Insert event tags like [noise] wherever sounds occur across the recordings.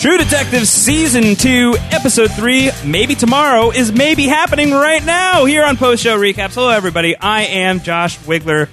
True Detective Season 2, Episode 3, Maybe Tomorrow is maybe happening right now here on Post Show Recaps. Hello, everybody. I am Josh Wigler,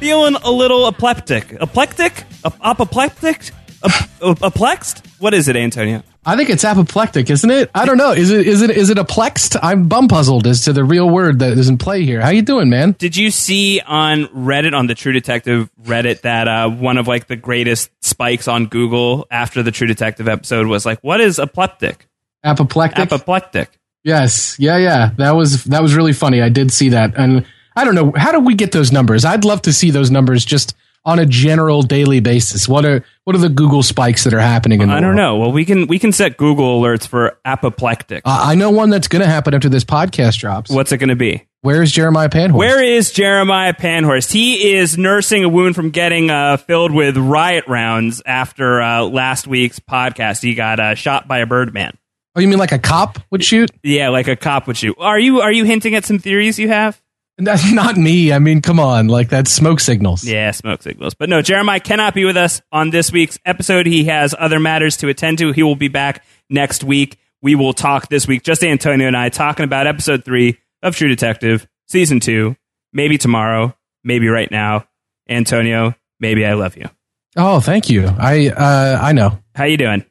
feeling a little apleptic. Aplectic? Ap- apoplectic? Ap- aplexed? What is it, Antonio? I think it's apoplectic, isn't it? I don't know. Is it is it is it aplexed? I'm bum puzzled as to the real word that is in play here. How you doing, man? Did you see on Reddit, on the True Detective Reddit, that uh, one of like the greatest spikes on Google after the True Detective episode was like, "What is apoplectic?" Apoplectic. Apoplectic. yes. Yeah. Yeah. That was that was really funny. I did see that, and I don't know how do we get those numbers. I'd love to see those numbers just on a general daily basis. What are what are the Google spikes that are happening in the I don't world? know. Well, we can we can set Google alerts for apoplectic. Uh, I know one that's going to happen after this podcast drops. What's it going to be? Where is Jeremiah Panhorst? Where is Jeremiah Panhorst? He is nursing a wound from getting uh, filled with riot rounds after uh, last week's podcast. He got uh, shot by a birdman. Oh, you mean like a cop would shoot? Yeah, like a cop would shoot. Are you are you hinting at some theories you have? [laughs] That's not me. I mean, come on, like that's smoke signals. Yeah, smoke signals. But no, Jeremiah cannot be with us on this week's episode. He has other matters to attend to. He will be back next week. We will talk this week, just Antonio and I, talking about episode three of True Detective, season two. Maybe tomorrow, maybe right now. Antonio, maybe I love you. Oh, thank you. I uh, I know. How you doing?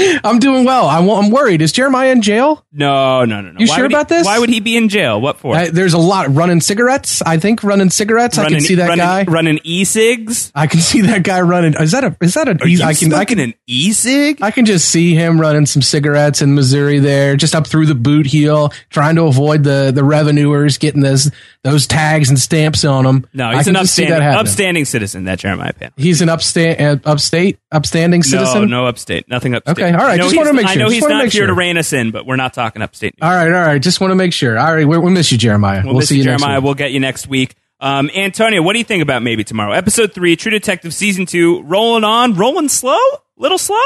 [laughs] I'm doing well. I'm, I'm worried. Is Jeremiah in jail? No, no, no, no. You Why sure would he- about this? Why would he be in jail? What for? Uh, there's a lot running cigarettes. I think running cigarettes. I can see that running, guy. running e-cigs. I can see that guy running. Is that a? Is that a? Are you I can. I can. an e-cig? I can just see him running some cigarettes in Missouri there, just up through the boot heel, trying to avoid the the revenuers getting those those tags and stamps on them. No, I he's an just see that upstanding, upstanding citizen. That Jeremiah Pan. He's an upstate, uh, upstate, upstanding citizen. No, no upstate. Nothing upstate. Okay, all right, I just wanna make sure. I know just he's not here to rein us in, but we're not talking upstate. All right, all right. Just want to make sure. All right, we, we miss you, Jeremiah. We'll, We'll, see you next Jeremiah. week. We'll get you next week. Um, Antonio, what do you think about maybe tomorrow? Episode three, True Detective season two, rolling on, rolling slow, little slow.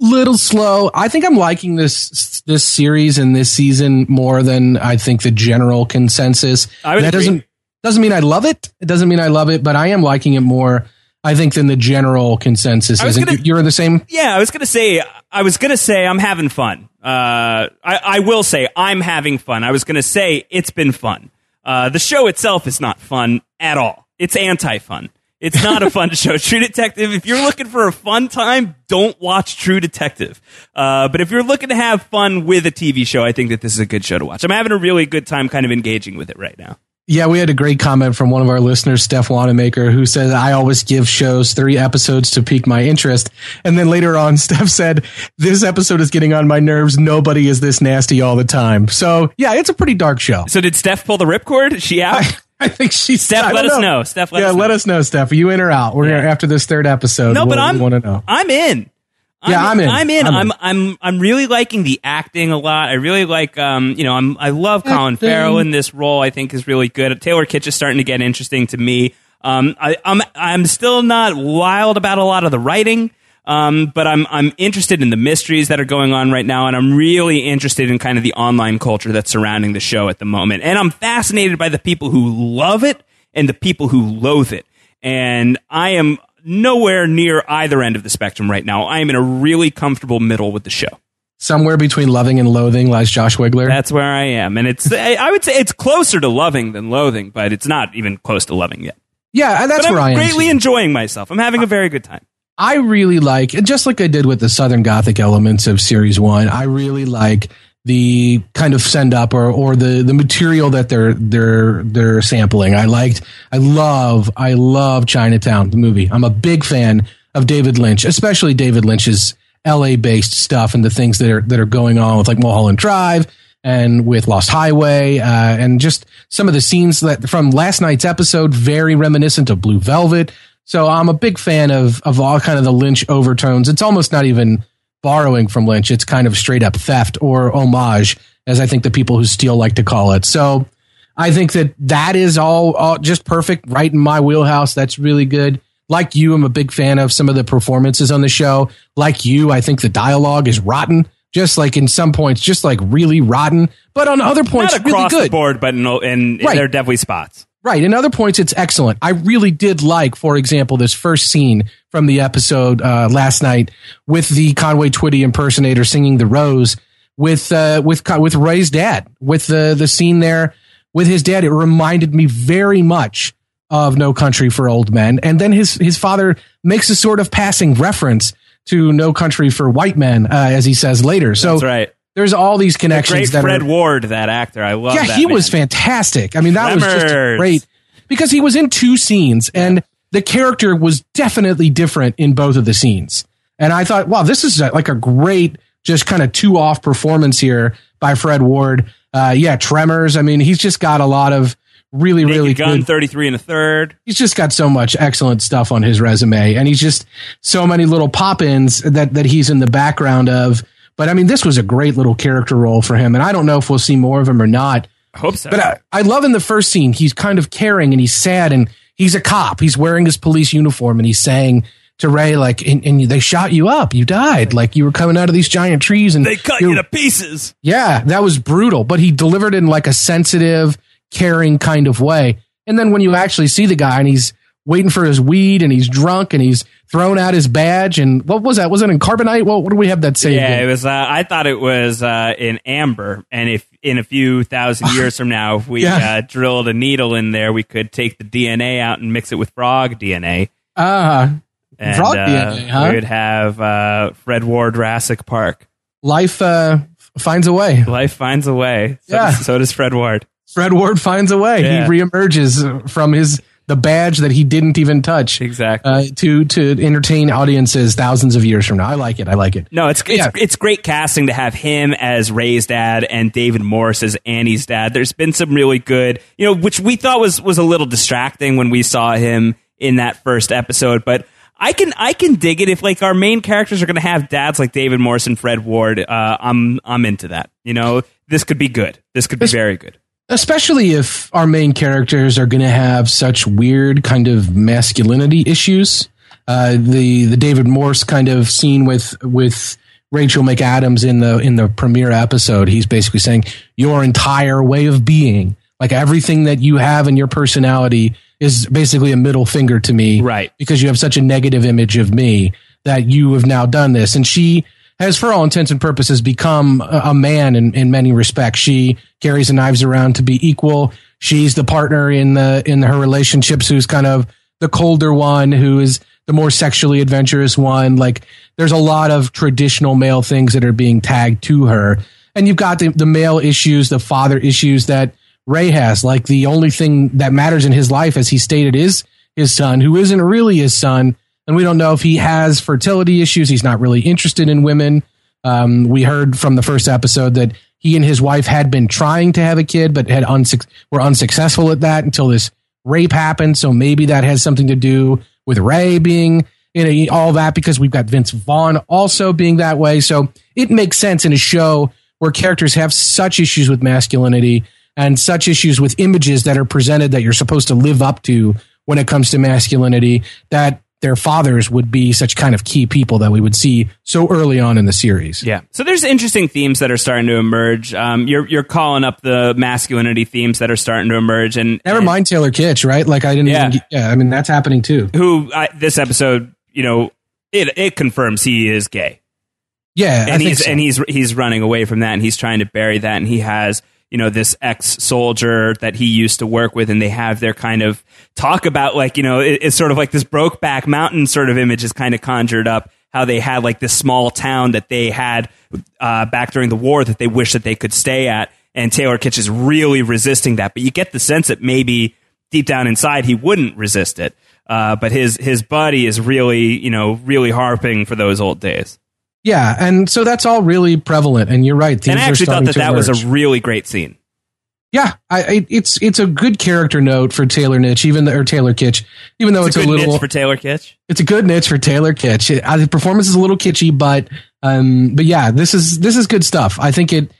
little slow. I think I'm liking this this series and this season more than I think the general consensus. I would that agree. doesn't doesn't mean I love it. It doesn't mean I love it, but I am liking it more. I think than the general consensus is. Gonna- You're the same. Yeah, I was gonna say, I was gonna say, I'm having fun. Uh, I, I will say, I'm having fun. I was gonna say, it's been fun. Uh, the show itself is not fun at all. It's anti-fun. It's not a fun [laughs] show. True Detective. If you're looking for a fun time, don't watch True Detective. Uh, but if you're looking to have fun with a TV show, I think that this is a good show to watch. I'm having a really good time, kind of engaging with it right now. Yeah, we had a great comment from one of our listeners, Steph Wanamaker, who said, I always give shows three episodes to pique my interest. And then later on, [laughs] Steph said, This episode is getting on my nerves. Nobody is this nasty all the time. So, yeah, it's a pretty dark show. So did Steph pull the ripcord? Is she out? [laughs] I think she's. Steph, let us know. Steph, let yeah, us let know. us know, Steph. Are you in or out? We're Yeah. after this third episode. No, but we'll- I'm we want to know. I'm in. Yeah, I'm in. I'm in. I'm I'm. I'm I'm really liking the acting a lot. I really like um you know I'm I love Colin Farrell in this role. I think is really good. Taylor Kitsch is starting to get interesting to me. Um I I'm I'm still not wild about a lot of the writing. Um, but I'm I'm interested in the mysteries that are going on right now, and I'm really interested in kind of the online culture that's surrounding the show at the moment. And I'm fascinated by the people who love it and the people who loathe it. And I am nowhere near either end of the spectrum right now. I am in a really comfortable middle with the show. Somewhere between loving and loathing lies Josh Wigler. That's where I am, and it's [laughs] I would say it's closer to loving than loathing, but it's not even close to loving yet. yeah, and that's but I'm where I am. greatly enjoying myself. I'm having a very good time. I really like, just like I did with the Southern Gothic elements of Series One. I really like the kind of send up or or the the material that they're they're they're sampling. I liked, I love, I love Chinatown the movie. I'm a big fan of David Lynch, especially David Lynch's L.A. based stuff and the things that are that are going on with like Mulholland Drive and with Lost Highway, uh, and just some of the scenes that from last night's episode, very reminiscent of Blue Velvet. So I'm a big fan of of all kind of the Lynch overtones. It's almost not even borrowing from Lynch; it's kind of straight up theft or homage, as I think the people who steal like to call it. So I think that that is all, all just perfect, right in my wheelhouse. That's really good. Like you, I'm a big fan of some of the performances on the show. Like you, I think the dialogue is rotten. Just like in some points, just like really rotten, but on other points, Not really across good. the board, but in, in, Right. there are definitely spots. Right. In other points, it's excellent. I really did like, for example, this first scene from the episode uh, last night with the Conway Twitty impersonator singing the Rose with uh, with with Ray's dad. With the the scene there with his dad, it reminded me very much of No Country for Old Men. And then his his father makes a sort of passing reference to No Country for White Men, uh, as he says later. So That's right. There's all these The connections great that Fred are, Ward, that actor. I love yeah, he was fantastic. I mean, that was just great because he was in two scenes and the character was definitely different in both of the scenes. And I thought, wow, this is like a great, just kind of two off performance here by Fred Ward. Uh, yeah, Tremors. I mean, he's just got a lot of really, Naked really Gun, good. 33 and a third. He's just got so much excellent stuff on his resume, and he's just so many little pop-ins that that he's in the background of. But I mean, this was a great little character role for him, and I don't know if we'll see more of him or not. I hope so. But I, I love in the first scene, he's kind of caring and he's sad and he's a cop. He's wearing his police uniform and he's saying to Ray, like, and, and they shot you up. You died. Like you were coming out of these giant trees and they cut you to pieces. yeah, that was brutal, but he delivered it in like a sensitive, caring kind of way. And then when you actually see the guy and he's waiting for his weed and he's drunk and he's thrown out his badge and what was that? Was it in carbonite? Well, what do we have that say? Yeah, it was. Uh, I thought it was uh, in amber, and if in a few thousand [laughs] years from now, if we Yeah. uh, drilled a needle in there, we could take the DNA out and mix it with frog DNA, Ah, and Frog uh, DNA, huh? we would have uh, Fred Ward Jurassic Park. life uh, finds a way. Life finds a way. So, Yeah. does, so does Fred Ward. Fred Ward finds a way. Yeah. He reemerges from his the badge that he didn't even touch Exactly. uh, to to entertain audiences thousands of years from now. I like it. I like it. No, it's it's, Yeah. it's great casting to have him as Ray's dad and David Morse as Annie's dad. There's been some really good, you know, which we thought was was a little distracting when we saw him in that first episode, but I can I can dig it if like our main characters are going to have dads like David Morse and Fred Ward. Uh, I'm I'm into that. You know, this could be good. This could be very good. Especially if our main characters are going to have such weird kind of masculinity issues. Uh, the the David Morse kind of scene with with Rachel McAdams in the in the premiere episode, he's basically saying your entire way of being, like everything that you have in your personality, is basically a middle finger to me, Right. Because you have such a negative image of me that you have now done this, and she has, for all intents and purposes, become a, man in, in many respects. She carries the knives around to be equal. She's the partner in the in her relationships who's kind of the colder one, who is the more sexually adventurous one. Like there's a lot of traditional male things that are being tagged to her, and you've got the, the male issues, the father issues that Ray has. Like the only thing that matters in his life, as he stated, is his son, who isn't really his son and we don't know if he has fertility issues. He's not really interested in women. Um, we heard from the first episode that he and his wife had been trying to have a kid, but had were unsuccessful at that until this rape happened. So maybe that has something to do with Ray being in a, all that because we've got Vince Vaughn also being that way. So it makes sense in a show where characters have such issues with masculinity and such issues with images that are presented that you're supposed to live up to when it comes to masculinity that their fathers would be such kind of key people that we would see so early on in the series. Yeah. So there's interesting themes that are starting to emerge. Um, you're you're calling up the masculinity themes that are starting to emerge, and Never and mind Taylor Kitsch, right? Like I didn't Yeah. get, yeah, I mean that's happening too. who I, this episode, you know, it it confirms he is gay. Yeah, I and think he's so. and he's he's running away from that and he's trying to bury that and he has you know this ex soldier that he used to work with and they have their kind of talk about like you know it, it's sort of like this brokeback mountain sort of image is kind of conjured up how they had like this small town that they had uh, back during the war that they wish that they could stay at and Taylor Kitsch is really resisting that. But you get the sense that maybe deep down inside he wouldn't resist it. Uh, but his his buddy is really you know really harping for those old days yeah, and so that's all really prevalent. And you're right. and I actually thought that that was a really great scene. yeah. I, I, it's it's a good character note for Taylor Nitch, even though, or Taylor Kitsch, even though It's, it's, a, good little. niche for Taylor Kitsch. it's a good niche for Taylor Kitsch. It, uh, the performance is a little kitschy, but um, but yeah, this is this is good stuff. I think it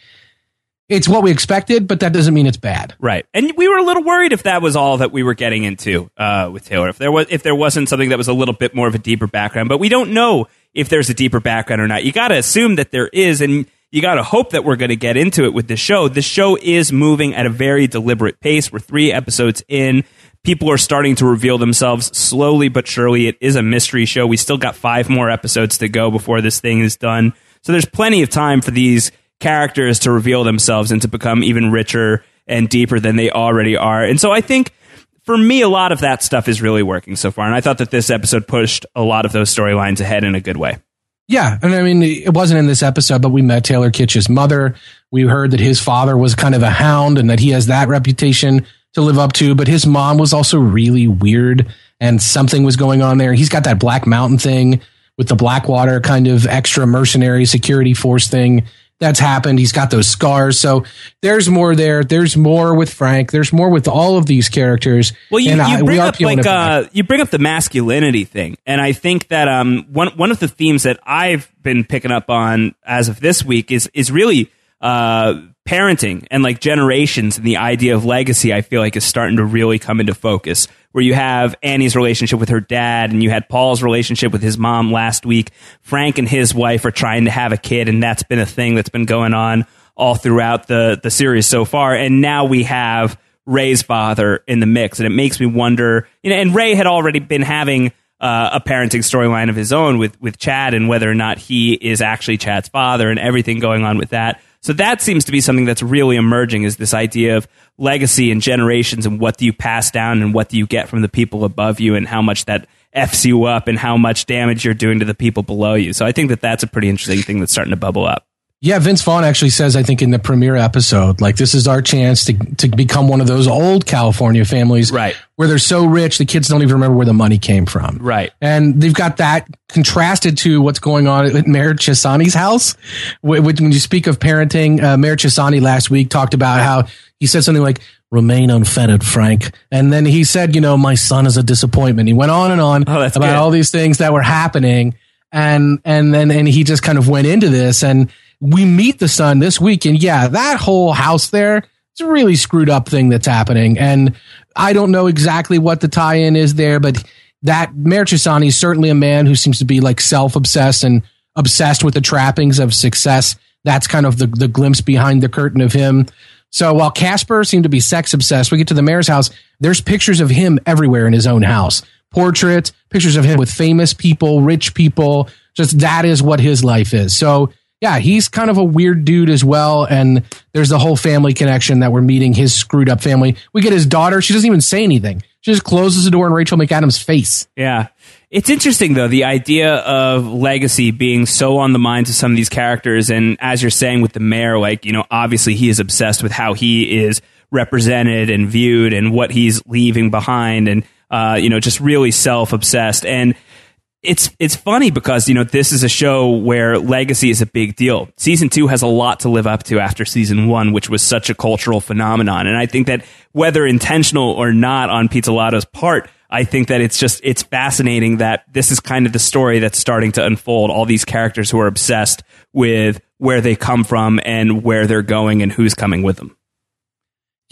it's what we expected, but that doesn't mean it's bad. Right, and we were a little worried if that was all that we were getting into uh, with Taylor. If there was, if there wasn't something that was a little bit more of a deeper background, but we don't know if there's a deeper background or not. You got to assume that there is, and you got to hope that we're going to get into it with the show. The show is moving at a very deliberate pace. We're three episodes in. People are starting to reveal themselves slowly but surely. It is a mystery show. We still got five more episodes to go before this thing is done. So there's plenty of time for these characters to reveal themselves and to become even richer and deeper than they already are. And so I think for me, a lot of that stuff is really working so far. And I thought that this episode pushed a lot of those storylines ahead in a good way. Yeah, and I mean, it wasn't in this episode, but we met Taylor Kitsch's mother. We heard that his father was kind of a hound and that he has that reputation to live up to. But his mom was also really weird, and something was going on there. He's got that Black Mountain thing with the Blackwater kind of extra mercenary security force thing that's happened. He's got those scars. So there's more there. There's more with Frank. There's more with all of these characters. Well, you, you I, bring up like uh, you bring up the masculinity thing, and I think that um one one of the themes that I've been picking up on as of this week is is really uh parenting and like generations and the idea of legacy. I feel like is starting to really come into focus where you have Annie's relationship with her dad and you had Paul's relationship with his mom last week. Frank and his wife are trying to have a kid, and that's been a thing that's been going on all throughout the, the series so far. And now we have Ray's father in the mix, and it makes me wonder. You know, and Ray had already been having uh, a parenting storyline of his own with with Chad, and whether or not he is actually Chad's father, and everything going on with that. So that seems to be something that's really emerging is this idea of legacy and generations and what do you pass down and what do you get from the people above you and how much that f's you up and how much damage you're doing to the people below you. So I think that that's a pretty interesting thing that's starting to bubble up. Yeah, Vince Vaughn actually says, I think in the premiere episode, like this is our chance to to become one of those old California families, right? Where they're so rich the kids don't even remember where the money came from, right? And they've got that contrasted to what's going on at Mayor Chessani's house. When you speak of parenting, uh, Mayor Chessani last week talked about how he said something like, remain unfettered, Frank. And then he said, you know, my son is a disappointment. He went on and on oh, about good. all these things that were happening. And, and then, and he just kind of went into this and we meet the son this week. And yeah, that whole house there, it's a really screwed up thing that's happening. And I don't know exactly what the tie in is there, but that Mayor Chessani is certainly a man who seems to be like self obsessed and obsessed with the trappings of success. That's kind of the, the glimpse behind the curtain of him. So while Casper seemed to be sex obsessed, we get to the mayor's house. There's pictures of him everywhere in his own house. Portraits, pictures of him with famous people, rich people. Just that is what his life is. So yeah, he's kind of a weird dude as well. And there's the whole family connection that we're meeting his screwed up family. We get his daughter. She doesn't even say anything. She just closes the door in Rachel McAdams' face. Yeah. It's interesting though, the idea of legacy being so on the minds of some of these characters. And as you're saying with the mayor, like, you know, obviously he is obsessed with how he is represented and viewed and what he's leaving behind and, uh, you know, just really self obsessed. And, it's it's funny because you know this is a show where legacy is a big deal. Season two has a lot to live up to after season one, which was such a cultural phenomenon. And I think that whether intentional or not on Pizzolatto's part, I think that it's just it's fascinating that this is kind of the story that's starting to unfold. All these characters who are obsessed with where they come from and where they're going and who's coming with them.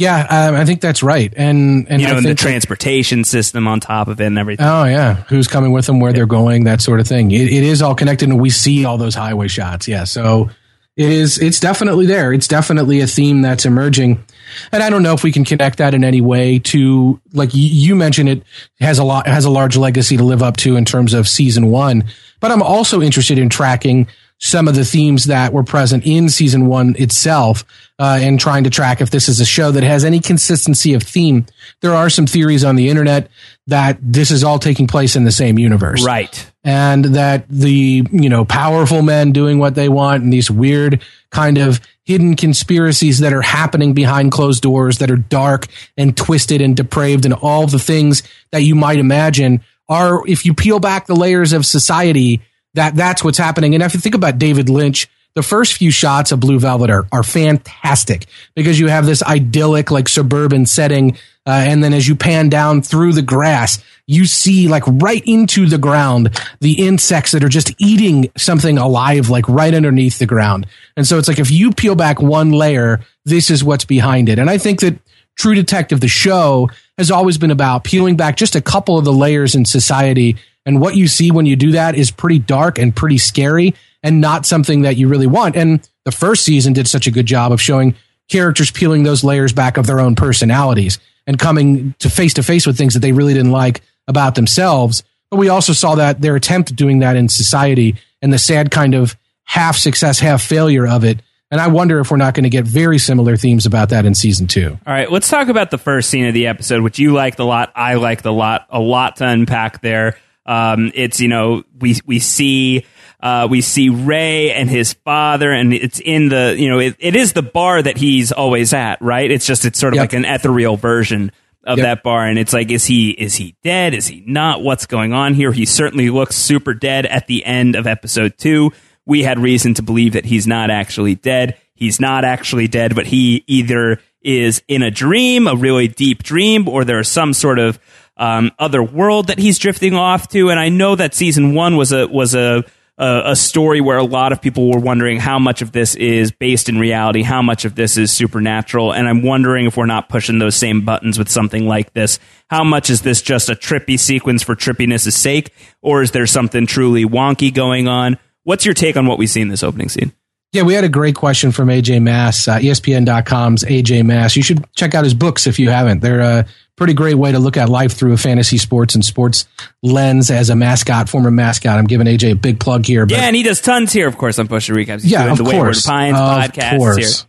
Yeah, um, I think that's right, and and you know, and the transportation system on top of it and everything. Oh yeah, who's coming with them, where yeah. they're going, that sort of thing. It, it is all connected, and we see all those highway shots. Yeah, so it is. It's definitely there. It's definitely a theme that's emerging, and I don't know if we can connect that in any way to like you mentioned. It has a lot has a large legacy to live up to in terms of season one, but I'm also interested in tracking some of the themes that were present in season one itself uh, and trying to track if this is a show that has any consistency of theme. There are some theories on the internet that this is all taking place in the same universe. Right. And that the, you know, powerful men doing what they want and these weird kind of hidden conspiracies that are happening behind closed doors that are dark and twisted and depraved and all the things that you might imagine are, if you peel back the layers of society, that that's what's happening. And if you think about David Lynch, the first few shots of Blue Velvet are, are fantastic because you have this idyllic, like suburban setting. Uh, and then as you pan down through the grass, you see like right into the ground the insects that are just eating something alive, like right underneath the ground. And so it's like if you peel back one layer, this is what's behind it. And I think that True Detective, the show, has always been about peeling back just a couple of the layers in society and what you see when you do that is pretty dark and pretty scary. and not something that you really want. And the first season did such a good job of showing characters peeling those layers back of their own personalities and coming to face to face with things that they really didn't like about themselves. But we also saw that their attempt at doing that in society and the sad kind of half success, half failure of it. And I wonder if we're not going to get very similar themes about that in season two. All right, let's talk about the first scene of the episode, which you liked a lot. I liked a lot. A lot to unpack there. Um, it's you know we we see uh, we see Ray and his father, and it's in the you know it, it is the bar that he's always at, right? It's just it's sort of Yep. like an ethereal version of Yep. that bar, and it's like is he is he dead? Is he not? What's going on here? He certainly looks super dead at the end of episode two. We had reason to believe that he's not actually dead. He's not actually dead, but he either is in a dream, a really deep dream, or there's some sort of um, other world that he's drifting off to. And I know that season one was a was a a, story where a lot of people were wondering how much of this is based in reality, how much of this is supernatural, and I'm wondering if we're not pushing those same buttons with something like this. How much is this just a trippy sequence for trippiness' sake, or is there something truly wonky going on? What's your take on what we see in this opening scene? Yeah, we had a great question from AJ Mass, uh, ESPN.com's AJ Mass. You should check out his books if you haven't. They're a pretty great way to look at life through a fantasy sports and sports lens as a mascot, former mascot. I'm giving AJ a big plug here. But Yeah, and he does tons here, of course, on Push Recaps. He's yeah, doing of the Wayward course. Pines of podcast course. here.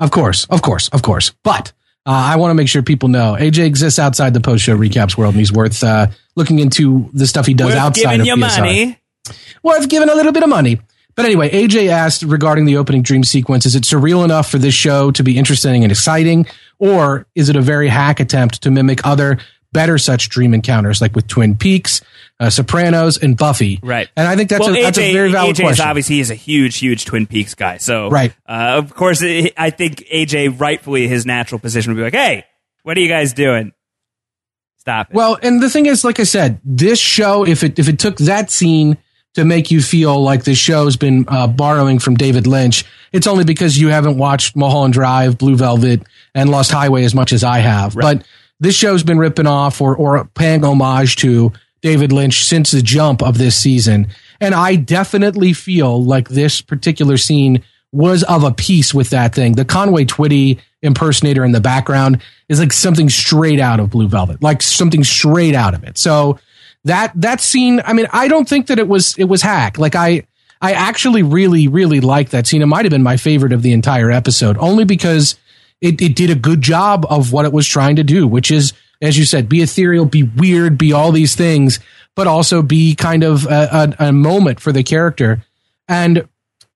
Of course, of course, of course. But uh, I want to make sure people know AJ exists outside the post show recaps world, and he's worth uh, looking into the stuff he does Worth outside giving of you PSR. money. worth giving a little bit of money. But anyway, AJ asked regarding the opening dream sequence, is it surreal enough for this show to be interesting and exciting? Or is it a very hack attempt to mimic other better such dream encounters like with Twin Peaks, uh, Sopranos, and Buffy? Right. And I think that's, well, a, that's a very valid AJ is question. obviously he's a huge, huge Twin Peaks guy. So, Right. Uh, of course, it, I think AJ rightfully his natural position would be like, "Hey, what are you guys doing? Stop it." Well, and the thing is, like I said, this show, if it if it took that scene to make you feel like this show's been uh, borrowing from David Lynch, it's only because you haven't watched Mulholland Drive, Blue Velvet, and Lost Highway as much as I have. But this show's been ripping off or or paying homage to David Lynch since the jump of this season, and I definitely feel like this particular scene was of a piece with that thing. The Conway Twitty impersonator in the background is like something straight out of Blue Velvet, like something straight out of it. So that that scene, I mean, I don't think that it was it was hack. Like I I actually really really like that scene. It might have been my favorite of the entire episode, only because it, it did a good job of what it was trying to do, which is, as you said, be ethereal, be weird, be all these things, but also be kind of a, a, a moment for the character. And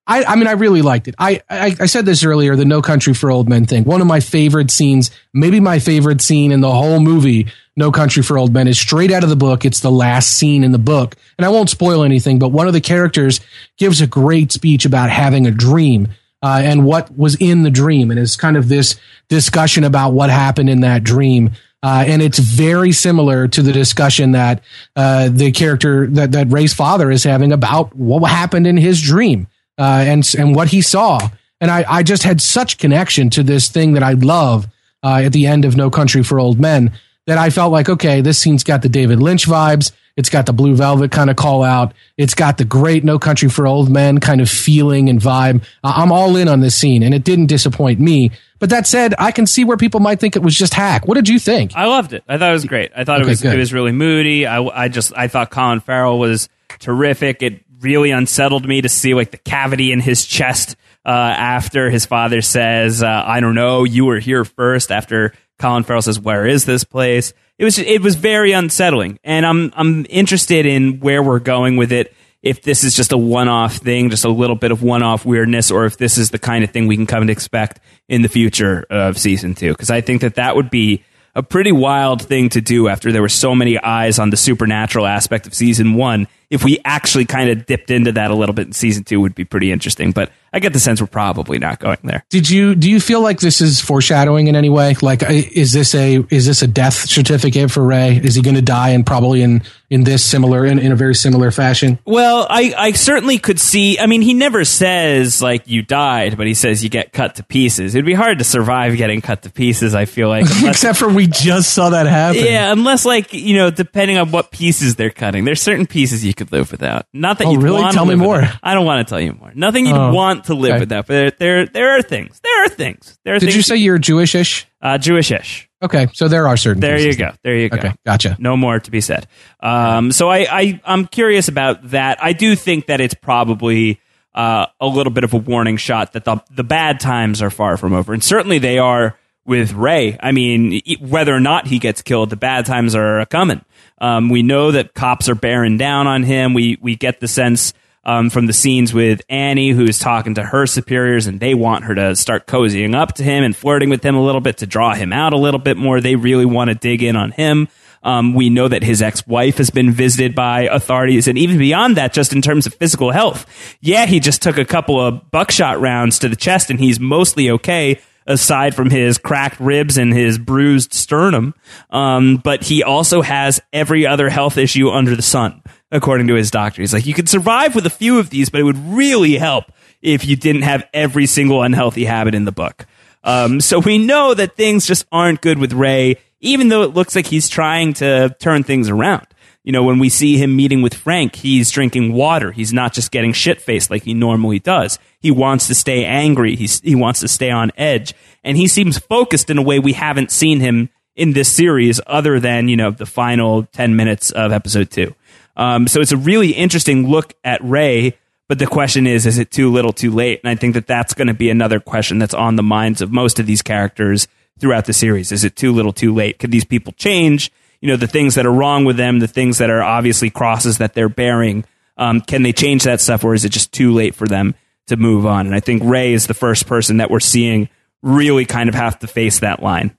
I, I mean, I really liked it. I, I, I said this earlier, the No Country for Old Men thing. One of my favorite scenes, maybe my favorite scene in the whole movie, No Country for Old Men, is straight out of the book. It's the last scene in the book. And I won't spoil anything, but one of the characters gives a great speech about having a dream uh, and what was in the dream. And it's kind of this discussion about what happened in that dream. Uh, and it's very similar to the discussion that uh, the character that, that Ray's father is having about what happened in his dream uh, and and what he saw. And I, I just had such connection to this thing that I love uh, at the end of No Country for Old Men that I felt like, okay, this scene's got the David Lynch vibes. It's got the Blue Velvet kind of call out. It's got the great No Country for Old Men kind of feeling and vibe. I'm all in on this scene, and it didn't disappoint me. But that said, I can see where people might think it was just hack. What did you think? I loved it. I thought it was great. I thought Okay, it was good. it was really moody. I, I just I thought Colin Farrell was terrific. It really unsettled me to see like the cavity in his chest uh, after his father says, uh, "I don't know, you were here first. After Colin Farrell says, "Where is this place?" It was it was very unsettling, and I'm I'm interested in where we're going with it. If this is just a one-off thing, just a little bit of one-off weirdness, or if this is the kind of thing we can come to expect in the future of season two, because I think that that would be a pretty wild thing to do after there were so many eyes on the supernatural aspect of season one. If we actually kind of dipped into that a little bit in season two, would be pretty interesting. But I get the sense we're probably not going there. Did you do you feel like this is foreshadowing in any way? Like, uh, is this a is this a death certificate for Ray? Is he going to die and probably in in this similar in, in a very similar fashion? Well, I, I certainly could see. I mean, he never says like you died, but he says you get cut to pieces. It'd be hard to survive getting cut to pieces. I feel like, [laughs] unless, Except for we just saw that happen. yeah, unless like you know, depending on what pieces they're cutting, there's certain pieces you could live without. Not that Oh, you'd really? want Tell to me live more. without. I don't want to tell you more. Nothing you'd Oh, want to live okay. without. But there, there, there are things. There are things. There are Did things. you say you're Jewish-ish? uh, Jewish-ish? Okay, so there are certain. There you go. There you go. Okay, gotcha. No more to be said. Um, so I, I, I'm curious about that. I do think that it's probably uh, a little bit of a warning shot that the the bad times are far from over, and certainly they are with Ray. I mean, whether or not he gets killed, the bad times are coming. Um, we know that cops are bearing down on him. We we get the sense. Um, from the scenes with Annie, who's talking to her superiors, and they want her to start cozying up to him and flirting with him a little bit to draw him out a little bit more. They really want to dig in on him. Um, we know that his ex-wife has been visited by authorities, and even beyond that, just in terms of physical health. Yeah, he just took a couple of buckshot rounds to the chest, and he's mostly okay, aside from his cracked ribs and his bruised sternum. Um, but he also has every other health issue under the sun, according to his doctor. He's like, you could survive with a few of these, but it would really help if you didn't have every single unhealthy habit in the book. Um, so we know that things just aren't good with Ray, even though it looks like he's trying to turn things around. You know, when we see him meeting with Frank, he's drinking water. He's not just getting shit faced like he normally does. He wants to stay angry. He's, he wants to stay on edge. And he seems focused in a way we haven't seen him in this series other than, you know, the final 10 minutes of episode two. Um, so it's a really interesting look at Ray. But the question is, is it too little, too late? And I think that that's going to be another question that's on the minds of most of these characters throughout the series. Is it too little, too late? Could these people change? You know, the things that are wrong with them, the things that are obviously crosses that they're bearing. Um, can they change that stuff, or is it just too late for them to move on? And I think Ray is the first person that we're seeing really kind of have to face that line.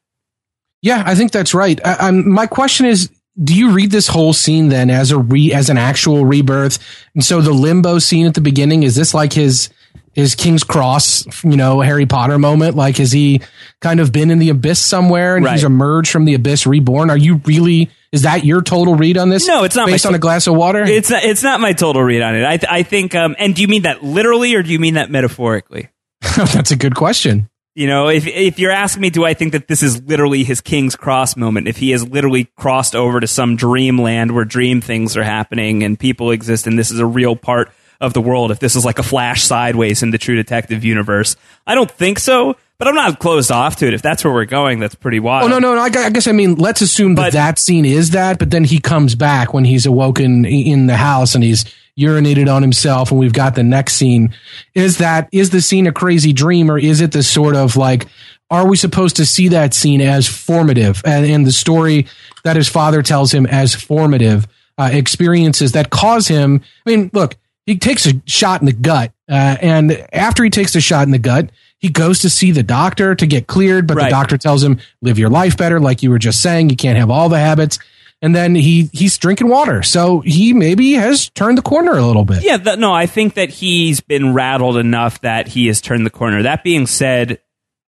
Yeah, I think that's right. I, I'm, my question is, do you read this whole scene then as a re as an actual rebirth? And so the limbo scene at the beginning is this like his his King's Cross, you know, Harry Potter moment? Like, has he kind of been in the abyss somewhere and he's emerged from the abyss, reborn? Are you really? Is that your total read on this? No, it's not my based on a glass of water. It's not, it's not my total read on it. I, th- I think, um, and do you mean that literally or do you mean that metaphorically? [laughs] that's a good question. You know, if if you're asking me, do I think that this is literally his King's Cross moment? If he has literally crossed over to some dreamland where dream things are happening and people exist, and this is a real part of the world, if this is like a flash sideways in the True Detective universe, I don't think so. But I'm not closed off to it. If that's where we're going, that's pretty wild. Oh no, no, no. I, I guess I mean let's assume that But- that scene is that, but then he comes back when he's awoken in the house and he's urinated on himself, and we've got the next scene. Is that is the scene a crazy dream, or is it the sort of like? Are we supposed to see that scene as formative and, and the story that his father tells him as formative uh, experiences that cause him? I mean, look, he takes a shot in the gut, uh, and after he takes the shot in the gut, he goes to see the doctor to get cleared, but Right. the doctor tells him live your life better, like you were just saying. You can't have all the habits, and then he he's drinking water, so he maybe has turned the corner a little bit. Yeah, th- no, I think that he's been rattled enough that he has turned the corner. That being said,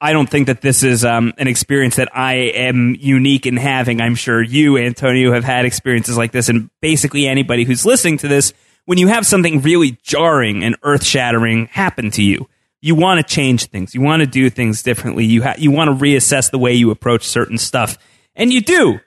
I don't think that this is um, an experience that I am unique in having. I'm sure you, Antonio, have had experiences like this, and basically anybody who's listening to this, when you have something really jarring and earth shattering happen to you, you want to change things. You want to do things differently. You ha- you want to reassess the way you approach certain stuff, and you do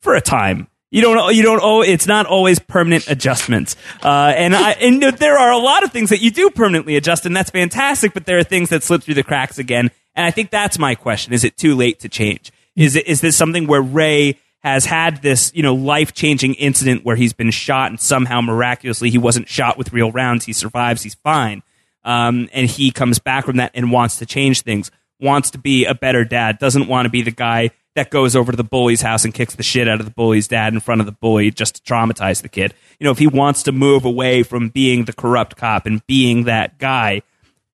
for a time. You don't. You don't. Oh, it's not always permanent adjustments. Uh, and I and there are a lot of things that you do permanently adjust, and that's fantastic. But there are things that slip through the cracks again. And I think that's my question: Is it too late to change? Is it is this something where Ray has had this you know life changing incident where he's been shot and somehow miraculously he wasn't shot with real rounds. He survives. He's fine. Um, and he comes back from that and wants to change things. Wants to be a better dad. Doesn't want to be the guy that goes over to the bully's house and kicks the shit out of the bully's dad in front of the bully just to traumatize the kid. You know, if he wants to move away from being the corrupt cop and being that guy,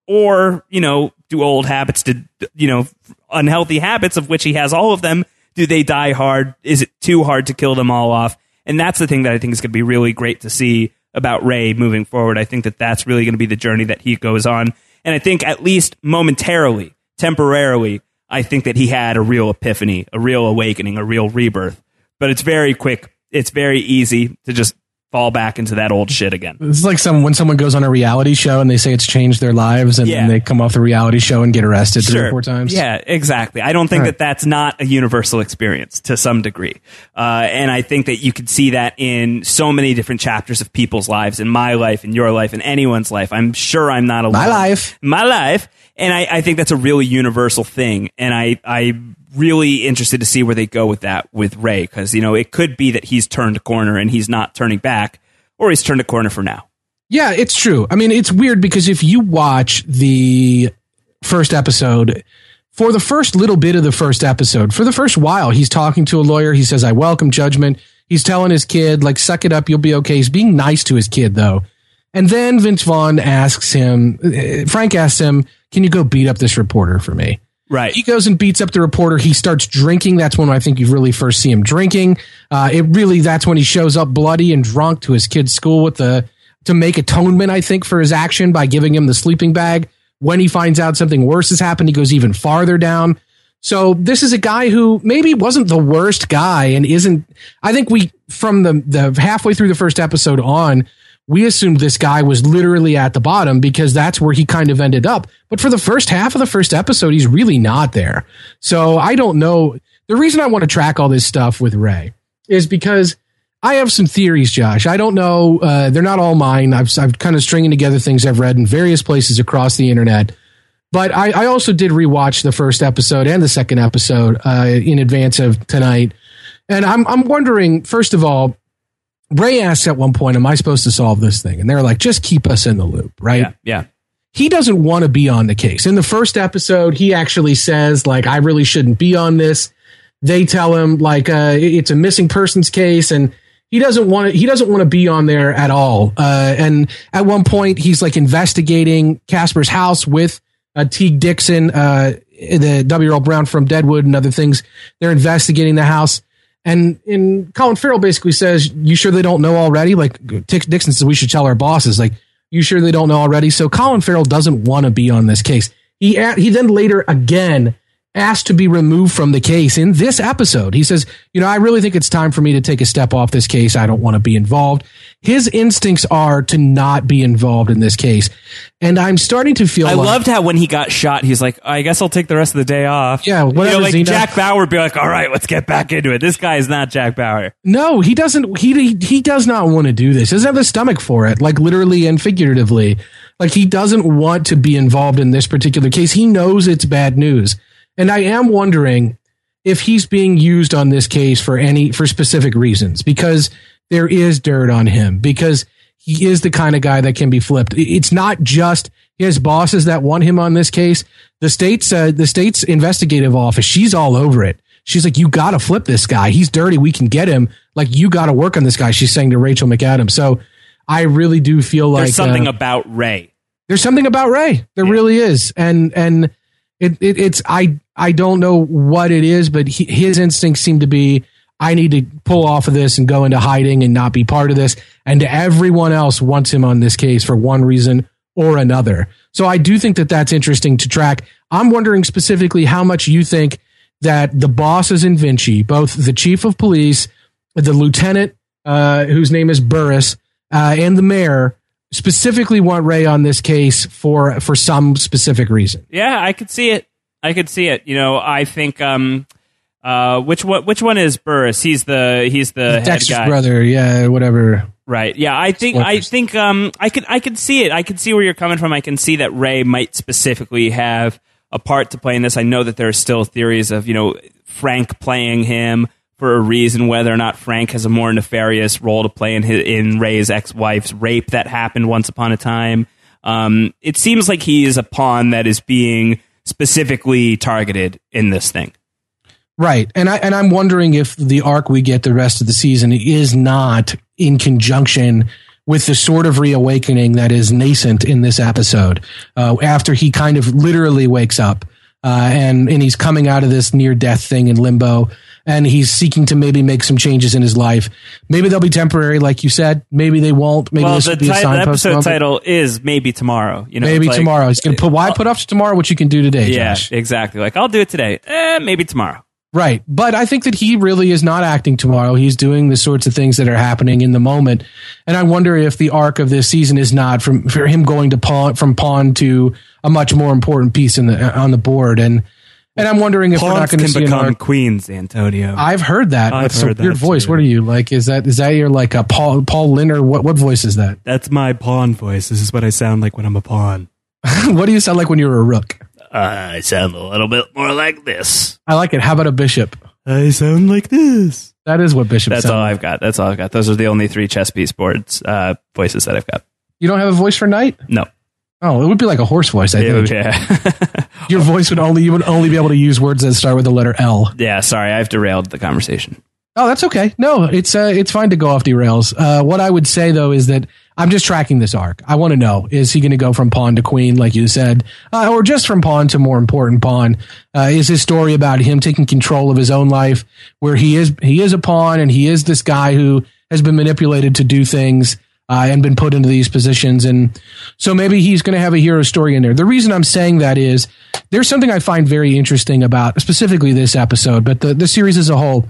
or you know, do old habits to you know unhealthy habits of which he has all of them. Do they die hard? Is it too hard to kill them all off? And that's the thing that I think is going to be really great to see about Ray moving forward. I think that that's really going to be the journey that he goes on. And I think at least momentarily, temporarily, I think that he had a real epiphany, a real awakening, a real rebirth. But it's very quick. It's very easy to just fall back into that old shit again. It's like some when someone goes on a reality show and they say it's changed their lives, and Yeah. then they come off the reality show and get arrested three or four times. Yeah, exactly. I don't think that that's not a universal experience to some degree. Uh, and I think that you could see that in so many different chapters of people's lives, in my life, in your life, in anyone's life. I'm sure I'm not alone. My life. My life. And I, I think that's a really universal thing. And I, I'm really interested to see where they go with that with Ray. Because, you know, it could be that he's turned a corner and he's not turning back, or he's turned a corner for now. Yeah, it's true. I mean, it's weird because if you watch the first episode, for the first little bit of the first episode, for the first while, he's talking to a lawyer. He says, I welcome judgment. He's telling his kid, like, suck it up, you'll be okay. He's being nice to his kid, though. And then Vince Vaughn asks him, uh, Frank asks him, Can you go beat up this reporter for me? Right. He goes and beats up the reporter. He starts drinking. That's when I think you really first see him drinking. Uh, it really that's when he shows up bloody and drunk to his kid's school with the to make atonement. I think for his action by giving him the sleeping bag. When he finds out something worse has happened, he goes even farther down. So this is a guy who maybe wasn't the worst guy and isn't. I think we from the the halfway through the first episode on, we assumed this guy was literally at the bottom because that's where he kind of ended up. But for the first half of the first episode, he's really not there. So I don't know. The reason I want to track all this stuff with Ray is because I have some theories, Josh. I don't know. Uh, they're not all mine. I've, I've kind of stringing together things I've read in various places across the internet. But I, I also did rewatch the first episode and the second episode uh, in advance of tonight. And I'm, I'm wondering, first of all, Ray asks at one point, Am I supposed to solve this thing? And they're like, Just keep us in the loop, right? Yeah. Yeah. he doesn't want to be on the case. In the first episode, he actually says, like, I really shouldn't be on this. They tell him, like, uh, it's a missing persons case, and he doesn't want to, he doesn't want to be on there at all. Uh, and at one point, he's like investigating Casper's house with uh, Teague Dixon, uh, the W. Earl Brown from Deadwood and other things. They're investigating the house. And in Colin Farrell basically says, "You sure they don't know already?" Like Dixon says, "We should tell our bosses." Like, you sure they don't know already? So Colin Farrell doesn't want to be on this case. He he then later again asked to be removed from the case in this episode. He says, "You know, I really think it's time for me to take a step off this case. I don't want to be involved." His instincts are to not be involved in this case, and I'm starting to feel. I like, loved how when he got shot, he's like, I guess I'll take the rest of the day off. Yeah, You know, like Xena. Jack Bauer would be like, all right, let's get back into it. This guy is not Jack Bauer. No, he doesn't. He he, he does not want to do this. He doesn't have the stomach for it, like literally and figuratively. Like he doesn't want to be involved in this particular case. He knows it's bad news, and I am wondering if he's being used on this case for any for specific reasons because there is dirt on him because he is the kind of guy that can be flipped. It's not just his bosses that want him on this case. The state's uh, the state's investigative office, she's all over it. She's like, you got to flip this guy. He's dirty. We can get him. Like you got to work on this guy. She's saying to Rachel McAdams. So I really do feel like There's something uh, about Ray. there's something about Ray. There really is, and and it, it it's I I don't know what it is, but he, his instincts seem to be I need to pull off of this and go into hiding and not be part of this. And everyone else wants him on this case for one reason or another. So I do think that that's interesting to track. I'm wondering specifically how much you think that the bosses in Vinci, both the chief of police, the lieutenant, uh, whose name is Burris, uh, and the mayor, specifically want Ray on this case for for some specific reason. Yeah, I could see it. I could see it. You know, I think um uh which one which one is Burris? He's the he's the Dexter's brother, yeah, whatever. Right. Yeah, I think I think um I could I could see it. I could see where you're coming from. I can see that Ray might specifically have a part to play in this. I know that there are still theories of, you know, Frank playing him for a reason whether or not Frank has a more nefarious role to play in his, in Ray's ex-wife's rape that happened once upon a time. Um it seems like he is a pawn that is being specifically targeted in this thing. Right. And I and I'm wondering if the arc we get the rest of the season is not in conjunction with the sort of reawakening that is nascent in this episode. Uh, after he kind of literally wakes up uh, and and he's coming out of this near death thing in limbo and he's seeking to maybe make some changes in his life. Maybe they'll be temporary, like you said. Maybe they won't. Maybe well, this the, be a the episode moment. title is maybe tomorrow. You know, Maybe like- tomorrow. He's gonna put. Why put off to tomorrow what you can do today? Yeah, Josh? exactly. Like I'll do it today. Eh, maybe tomorrow. Right. But I think that he really is not acting tomorrow. He's doing the sorts of things that are happening in the moment. And I wonder if the arc of this season is not from for him going to pawn from pawn to a much more important piece in the on the board. And and I'm wondering if we're not going to can see become queens, Antonio. I've heard that. I've That's a heard weird that voice. too. What are you like? Is that is that your like a Paul Paul Lynde or what what voice is that? That's my pawn voice. This is what I sound like when I'm a pawn. [laughs] what do you sound like when you're a rook? I sound a little bit more like this. I like it. How about a bishop? I sound like this. That is what bishop That's sound all like. I've got. That's all I've got. Those are the only three chess piece boards uh, voices that I've got. You don't have a voice for knight? No. Oh, it would be like a horse voice, I think. Yeah. [laughs] Your voice would only you would only be able to use words that start with the letter L. yeah. Sorry, I've derailed the conversation. Oh, that's okay. No, it's uh, it's fine to go off derails. Uh, what I would say though is that I'm just tracking this arc. I want to know is he going to go from pawn to queen, like you said, uh, or just from pawn to more important pawn? Uh, is his story about him taking control of his own life, where he is he is a pawn and he is this guy who has been manipulated to do things uh, and been put into these positions, and so maybe he's going to have a hero story in there. The reason I'm saying that is there's something I find very interesting about specifically this episode, but the the series as a whole.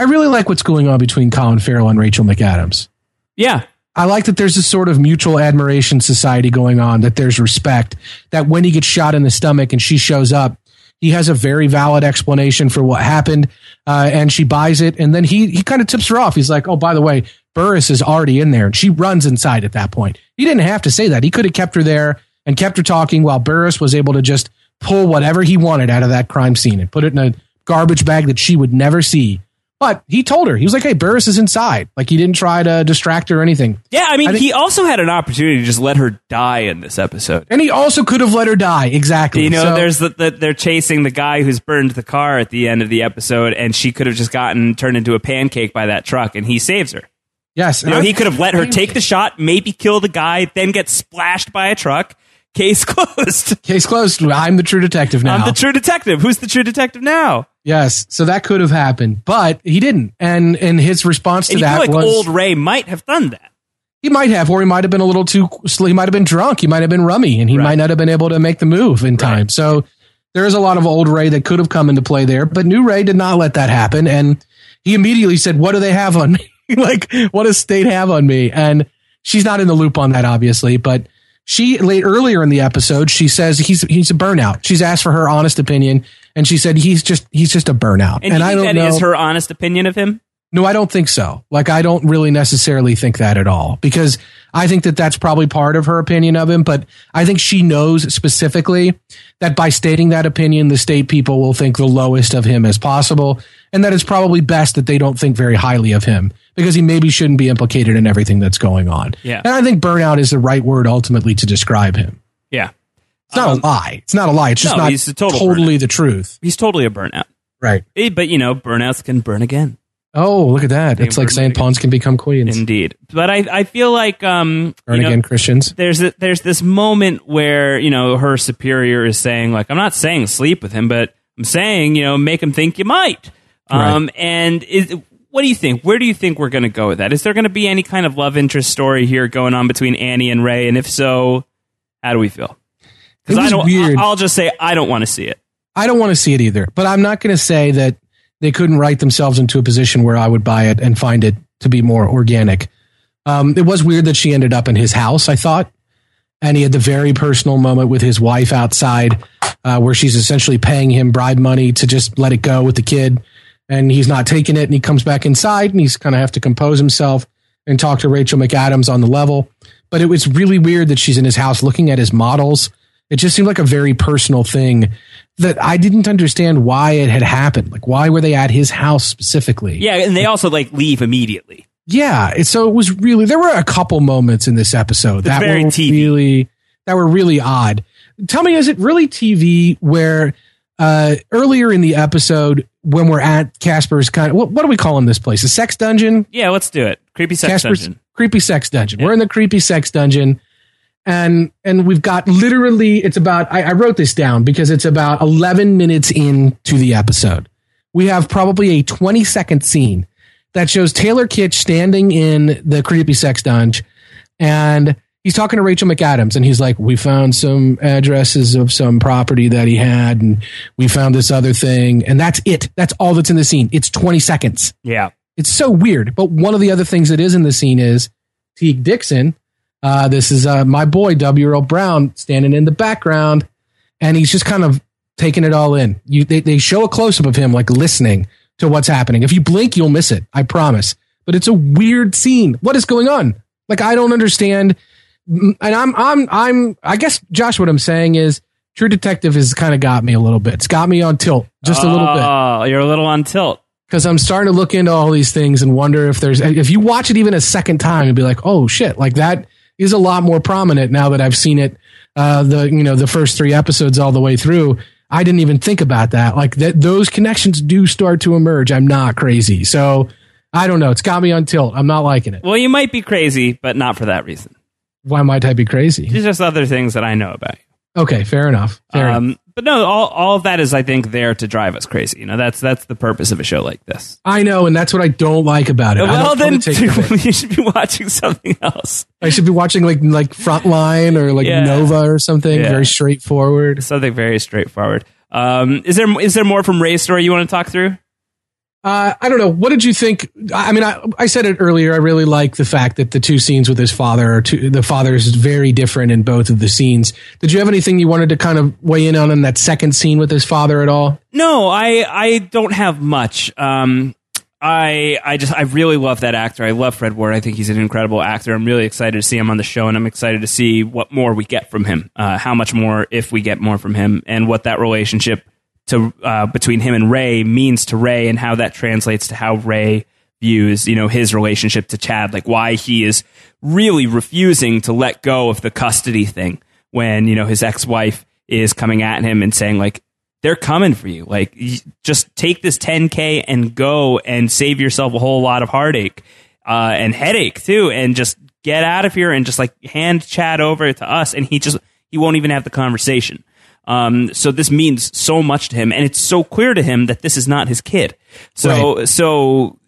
I really like what's going on between Colin Farrell and Rachel McAdams. Yeah. I like that there's this sort of mutual admiration society going on, that there's respect, that when he gets shot in the stomach and she shows up, he has a very valid explanation for what happened, uh, and she buys it. And then he he kind of tips her off. He's like, "Oh, by the way, Burris is already in there," and she runs inside at that point. He didn't have to say that. He could have kept her there and kept her talking while Burris was able to just pull whatever he wanted out of that crime scene and put it in a garbage bag that she would never see. But he told her, he was like, "Hey, Burris is inside." Like he didn't try to distract her or anything. Yeah. I mean, I think- he also had an opportunity to just let her die in this episode. And he also could have let her die. Exactly. You know, So- there's the, the they're chasing the guy who's burned the car at the end of the episode, and she could have just gotten turned into a pancake by that truck, and he saves her. yes. You know, he could have let her take the shot, maybe kill the guy, then get splashed by a truck. Case [laughs] closed. Case closed. I'm the true detective now. I'm the true detective. Who's the true detective now? Yes. So that could have happened, but he didn't. And and his response to And that feel like was old Ray might have done that. he might have, or he might have been a little too. He might have been drunk. He might have been rummy, and he Right. might not have been able to make the move in time. So there is a lot of old Ray that could have come into play there, but new Ray did not let that happen, and he immediately said, "What do they have on me? [laughs] like, what does State have on me?" And she's not in the loop on that, obviously, but. She late earlier in the episode, she says he's he's a burnout. She's asked for her honest opinion, and she said he's just he's just a burnout. And, you I don't that know. is her honest opinion of him? No, I don't think so. Like, I don't really necessarily think that at all because I think that that's probably part of her opinion of him. But I think she knows specifically that by stating that opinion, the state people will think the lowest of him as possible. And that it's probably best that they don't think very highly of him because he maybe shouldn't be implicated in everything that's going on. Yeah. And I think burnout is the right word ultimately to describe him. Yeah. It's not a lie. It's not a lie. It's just Um, no, not he's total totally the truth. He's totally a burnout. Right. But, you know, burnouts can burn again. Oh, look at that. They It's like saying pawns can become queens. Indeed. But I, I feel like um, you know, again Christians. there's a, there's this moment where you know her superior is saying like I'm not saying sleep with him, but I'm saying you know make him think you might. Um, and is, what do you think? Where do you think we're going to go with that? Is there going to be any kind of love interest story here going on between Annie and Ray? And if so, how do we feel? Because I don't. weird. I'll just say I don't want to see it. I don't want to see it either, but I'm not going to say that they couldn't write themselves into a position where I would buy it and find it to be more organic. Um, it was weird that she ended up in his house, I thought. And he had the very personal moment with his wife outside, uh, where she's essentially paying him bribe money to just let it go with the kid. And he's not taking it. And he comes back inside and he's kind of have to compose himself and talk to Rachel McAdams on the level. But it was really weird that she's in his house looking at his models. It just seemed like a very personal thing that I didn't understand why it had happened. Like, why were they at his house specifically? Yeah, and they also like leave immediately. Yeah, so it was really there were a couple moments in this episode that very were TV. really that were really odd. Tell me, is it really TV where uh, earlier in the episode when we're at Casper's kind of what, what do we call him this place? A sex dungeon? Yeah, let's do it. Creepy sex Casper's dungeon. creepy sex dungeon. We're in the creepy sex dungeon. And and we've got literally it's about I, I wrote this down because it's about 11 minutes into the episode. We have probably a 20 second scene that shows Taylor Kitsch standing in the creepy sex dungeon and he's talking to Rachel McAdams and he's like, We found some addresses of some property that he had, and we found this other thing. And that's it. That's all that's in the scene. It's 20 seconds. Yeah. It's so weird. But one of the other things that is in the scene is Teague Dixon. Uh, this is uh, my boy, W. Earl Brown, standing in the background, and he's just kind of taking it all in. You, they, they show a close up of him, like listening to what's happening. If you blink, you'll miss it. I promise. But it's a weird scene. What is going on? Like, I don't understand. And I'm, I'm, I'm, I guess, Josh, what I'm saying is True Detective has kind of got me a little bit. It's got me on tilt just a little bit. Oh, you're a little on tilt. Because I'm starting to look into all these things and wonder if there's, if you watch it even a second time and be like, oh shit, like that is a lot more prominent now that I've seen it, uh, the, you know, the first three episodes all the way through. I didn't even think about that. Like that, those connections do start to emerge. I'm not crazy. So I don't know. It's got me on tilt. I'm not liking it. Well, you might be crazy, but not for that reason. Why might I be crazy? There's just other things that I know about you. Okay, fair enough. Fair enough. But no, all, all of that is, I think, there to drive us crazy. You know, that's that's the purpose of a show like this. I know, and that's what I don't like about it. I Well, then wanna take [laughs] it. you should be watching something else, I should be watching like like Frontline or like Yeah. Nova or something. Yeah. Very straightforward. something very straightforward. Um, is there is there more from Ray's story you want to talk through? Uh, I don't know. What did you think? I mean, I, I said it earlier. I really like the fact that the two scenes with his father are two, the father is very different in both of the scenes. Did you have anything you wanted to kind of weigh in on in that second scene with his father at all? No, I I don't have much. Um, I I just I really love that actor. I love Fred Ward. I think he's an incredible actor. I'm really excited to see him on the show, and I'm excited to see what more we get from him. Uh, how much more, if we get more from him, and what that relationship to uh, between him and Ray means to Ray, and how that translates to how Ray views you know his relationship to Chad. Like why he is really refusing to let go of the custody thing when you know his ex wife is coming at him and saying like they're coming for you. Like, just take this 10K and go and save yourself a whole lot of heartache uh, and headache too, and just get out of here and just like hand Chad over to us. And he just, he won't even have the conversation. Um, so this means so much to him, and it's so clear to him that this is not his kid. So, so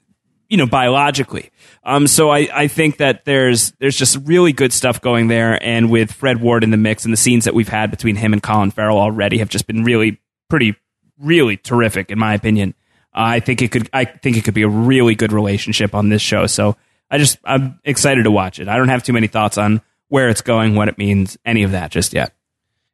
you know biologically. Um, so I, I think that there's there's just really good stuff going there, and with Fred Ward in the mix, and the scenes that we've had between him and Colin Farrell already have just been really pretty really terrific in my opinion. I think it could I think it could be a really good relationship on this show. So I just I'm excited to watch it. I don't have too many thoughts on where it's going, what it means, any of that just yet.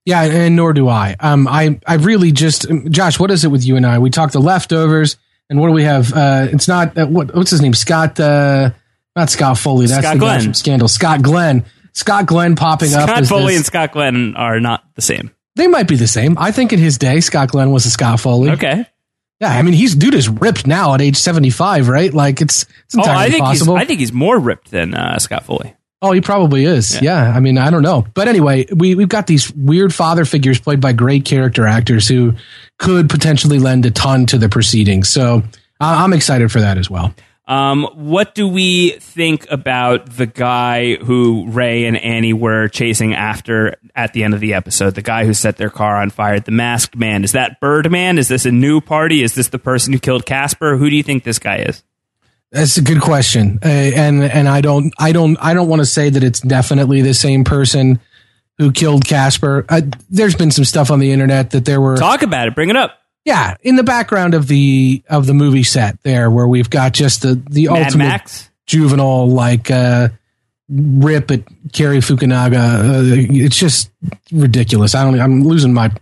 Yeah, and nor do I. Um, I I really just Josh, what is it with you and I? We talked the leftovers, and what do we have? Uh, it's not uh, what what's his name? Scott, uh, not Scott Foley. That's Scott the guy from Scandal. Scott Glenn. Scott Glenn popping up. Scott Foley and Scott Glenn are not the same. they might be the same. I think in his day, Scott Glenn was a Scott Foley. Okay. Yeah, I mean, he's dude is ripped now at age seventy five, right? Like it's it's Oh, I think possible. he's I think he's more ripped than uh, Scott Foley. Oh, he probably is. Yeah. I mean, I don't know. But anyway, we, we've got these weird father figures played by great character actors who could potentially lend a ton to the proceedings. So I- I'm excited for that as well. Um, what do we think about the guy who Ray and Annie were chasing after at the end of the episode? The guy who set their car on fire, the masked man. Is that Birdman? Is this a new party? Is this the person who killed Casper? Who do you think this guy is? That's a good question. Uh, and, and I don't, I don't, I don't want to say that it's definitely the same person who killed Casper. Uh, there's been some stuff on the internet that there were. Talk about it. Bring it up. Yeah, in the background of the of the movie set there, where we've got just the the Mad ultimate Max. juvenile like uh, rip at Cary Fukunaga. Uh, it's just ridiculous. I don't. I'm losing my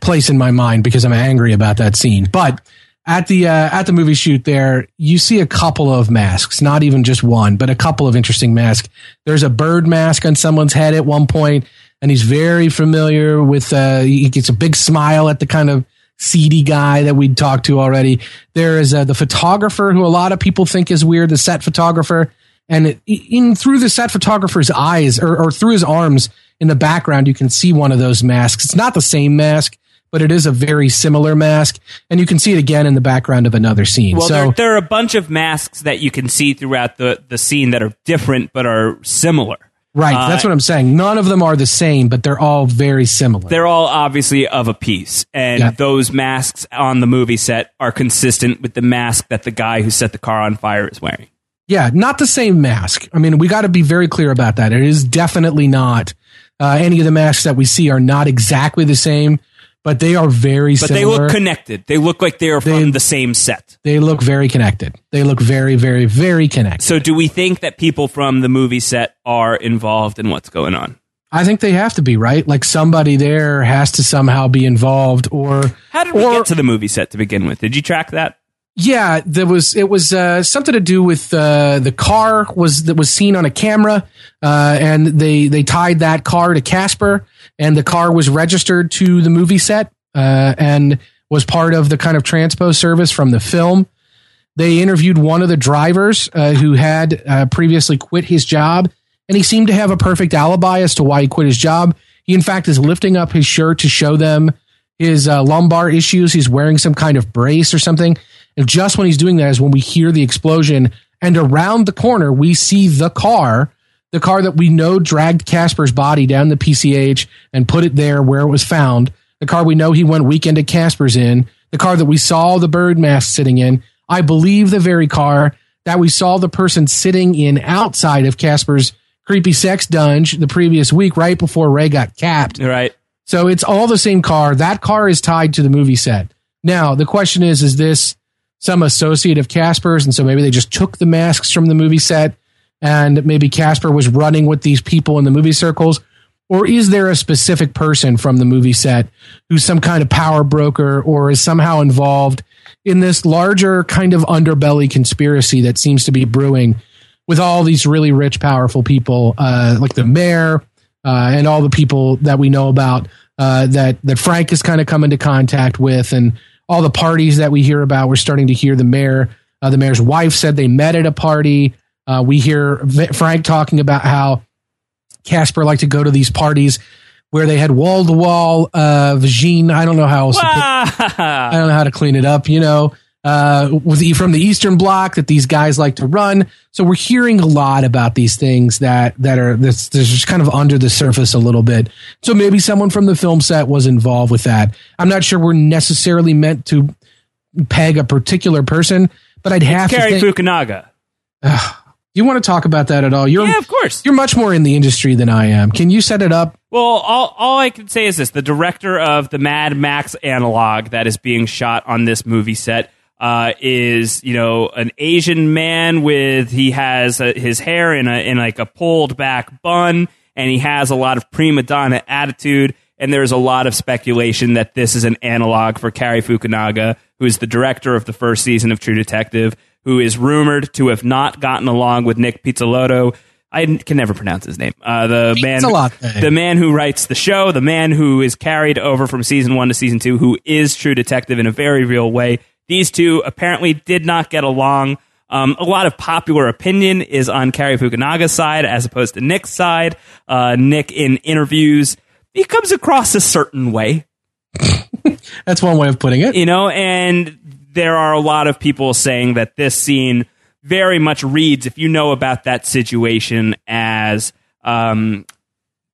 place in my mind because I'm angry about that scene. But at the uh, at the movie shoot there, you see a couple of masks, not even just one, but a couple of interesting masks. There's a bird mask on someone's head at one point, and he's very familiar with. Uh, he gets a big smile at the kind of seedy guy that we'd talked to already. There is uh, the photographer who a lot of people think is weird, the set photographer. And in through the set photographer's eyes or, or through his arms in the background, you can see one of those masks. It's not the same mask, but it is a very similar mask. And you can see it again in the background of another scene. Well, so there, there are a bunch of masks that you can see throughout the, the scene that are different but are similar. right, Uh, that's what I'm saying. None of them are the same, but they're all very similar. they're all obviously of a piece, and Yeah. those masks on the movie set are consistent with the mask that the guy who set the car on fire is wearing. Yeah, not the same mask. I mean, we got to be very clear about that. It is definitely not. Uh, any of the masks that we see are not exactly the same, but they are very But similar. they look connected. They look like they are They- from the same set. They look very connected. They look very, very, very connected. So do we think that people from the movie set are involved in what's going on? I think they have to be right. Like somebody there has to somehow be involved, or How did we Or- get to the movie set to begin with? Did you track that? Yeah, there was it was uh, something to do with uh, the car was that was seen on a camera, uh, and they they tied that car to Casper, and the car was registered to the movie set, uh, and was part of the kind of transpo service from the film. They interviewed one of the drivers uh, who had uh, previously quit his job, and he seemed to have a perfect alibi as to why he quit his job. He, in fact, is lifting up his shirt to show them his lumbar issues. He's wearing some kind of brace or something. And just when he's doing that is when we hear the explosion. And around the corner, we see the car, the car that we know dragged Casper's body down the PCH and put it there where it was found. The car we know he went weekend at Casper's in. The car that we saw the bird mask sitting in. I believe the very car that we saw the person sitting in outside of Casper's creepy sex dunge the previous week, right before Ray got capped. Right. So it's all the same car. That car is tied to the movie set. Now, the question is, is this some associate of Casper's? And so maybe they just took the masks from the movie set and maybe Casper was running with these people in the movie circles? Or is there a specific person from the movie set who's some kind of power broker or is somehow involved in this larger kind of underbelly conspiracy that seems to be brewing with all these really rich, powerful people, uh, like the mayor, uh, and all the people that we know about uh, that that Frank is kind of come into contact with, and all the parties that we hear about. We're starting to hear the mayor, uh, the mayor's wife said they met at a party. Uh, we hear V- Frank talking about how Casper liked to go to these parties where they had wall to wall vagine. I don't know how else to put I don't know how to clean it up, you know, uh, with the, from the Eastern Bloc that these guys like to run. So we're hearing a lot about these things that that are that's, that's just kind of under the surface a little bit. So maybe someone from the film set was involved with that. I'm not sure we're necessarily meant to peg a particular person, but I'd have to Cary think. Fukunaga. you want to talk about that at all? You're Yeah, of course. you're much more in the industry than I am. Can you set it up? Well, all, all I can say is this: the director of the Mad Max analog that is being shot on this movie set uh, is, you know, an Asian man with he has uh his hair in a in like a pulled back bun, and he has a lot of prima donna attitude. And there's a lot of speculation that this is an analog for Cary Fukunaga, who is the director of the first season of True Detective, who is rumored to have not gotten along with Nick Pizzolatto. I can never pronounce his name. Uh, the man, the man who writes the show, the man who is carried over from season one to season two, who is True Detective in a very real way. These two apparently did not get along. Um, a lot of popular opinion is on Cary Fukunaga's side as opposed to Nick's side. Uh, Nick, in interviews, he comes across a certain way, [laughs] That's one way of putting it. you know, and there are a lot of people saying that this scene very much reads, if you know about that situation, as um,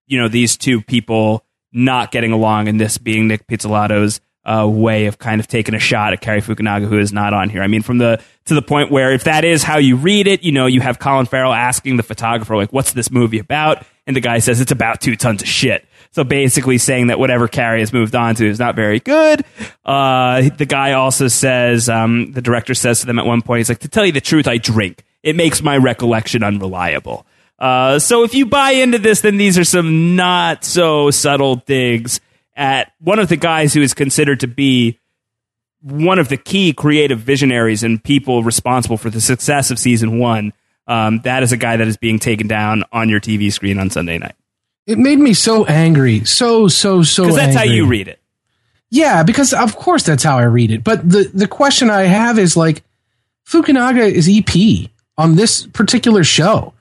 you know these two people not getting along, and this being Nick Pizzolatto's uh, way of kind of taking a shot at Cary Fukunaga, who is not on here. I mean, from the to the point where if that is how you read it, you know, you have Colin Farrell asking the photographer, like, "What's this movie about?" and the guy says it's about two tons of shit. So basically, saying that whatever Cary has moved on to is not very good. Uh, the guy also says, um, the director says to them at one point, he's like, "To tell you the truth, I drink. It makes my recollection unreliable." Uh, so if you buy into this, then these are some not so subtle digs at one of the guys who is considered to be one of the key creative visionaries and people responsible for the success of season one. Um, that is a guy that is being taken down on your TV screen on Sunday night It made me so angry, so so so. because that's how you read it. Yeah, because of course that's how I read it. But the the question I have is like, Fukunaga is EP on this particular show.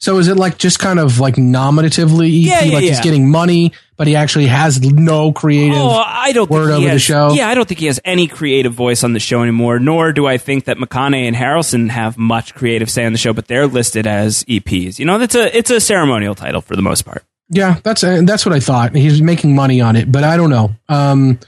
So is it like just kind of like nominatively EP, Yeah, yeah, like he's getting money, but he actually has no creative? Oh, I don't word over the show? Yeah, I don't think he has any creative voice on the show anymore. Nor do I think that McConaughey and Harrelson have much creative say on the show, but they're listed as EPs. You know, that's a it's a ceremonial title for the most part. Yeah, that's that's what I thought. He's making money on it, but I don't know. Um,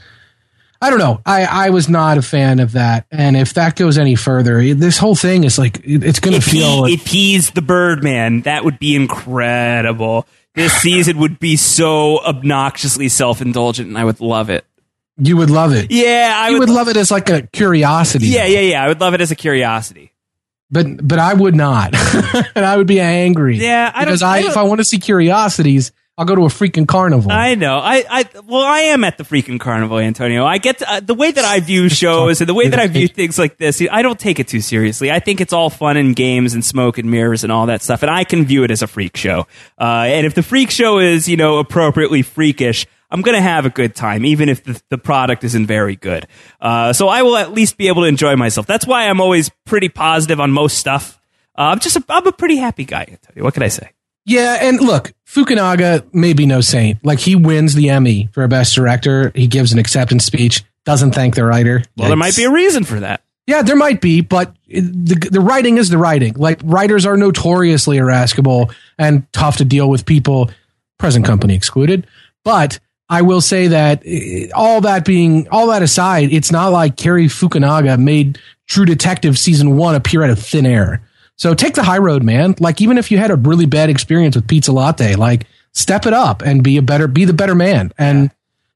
I don't know. I, I was not a fan of that. And if that goes any further, this whole thing is like, it's going to feel. He, if he's the Birdman, that would be incredible. This season would be so obnoxiously self indulgent, and I would love it. You would love it. Yeah, I you would, would love it as like a curiosity. Yeah, yeah, yeah. I would love it as a curiosity. But but I would not, [laughs] and I would be angry. Yeah, I because I, I if I want to see curiosities, I'll go to a freaking carnival. I know. I, I, well, I am at the freaking carnival, Antonio. I get to, uh, the way that I view shows and the way that I view things like this. I don't take it too seriously. I think it's all fun and games and smoke and mirrors and all that stuff, and I can view it as a freak show. Uh, and if the freak show is, you know, appropriately freakish, I'm going to have a good time, even if the, the product isn't very good. Uh, so I will at least be able to enjoy myself. That's why I'm always pretty positive on most stuff. Uh, I'm just, a, I'm a pretty happy guy. Antonio. What can I say? Yeah, and look, Fukunaga may be no saint. Like he wins the Emmy for best director. He gives an acceptance speech, doesn't thank the writer. Well, there might be a reason for that. Yeah, there might be, but the the writing is the writing. Like writers are notoriously irascible and tough to deal with people, present company excluded. But I will say that eh, all that being all that aside, it's not like Cary Fukunaga made True Detective season one appear out of thin air. So take the high road, man. Like even if you had a really bad experience with Pizzolatto, like step it up and be a better, be the better man. And yeah.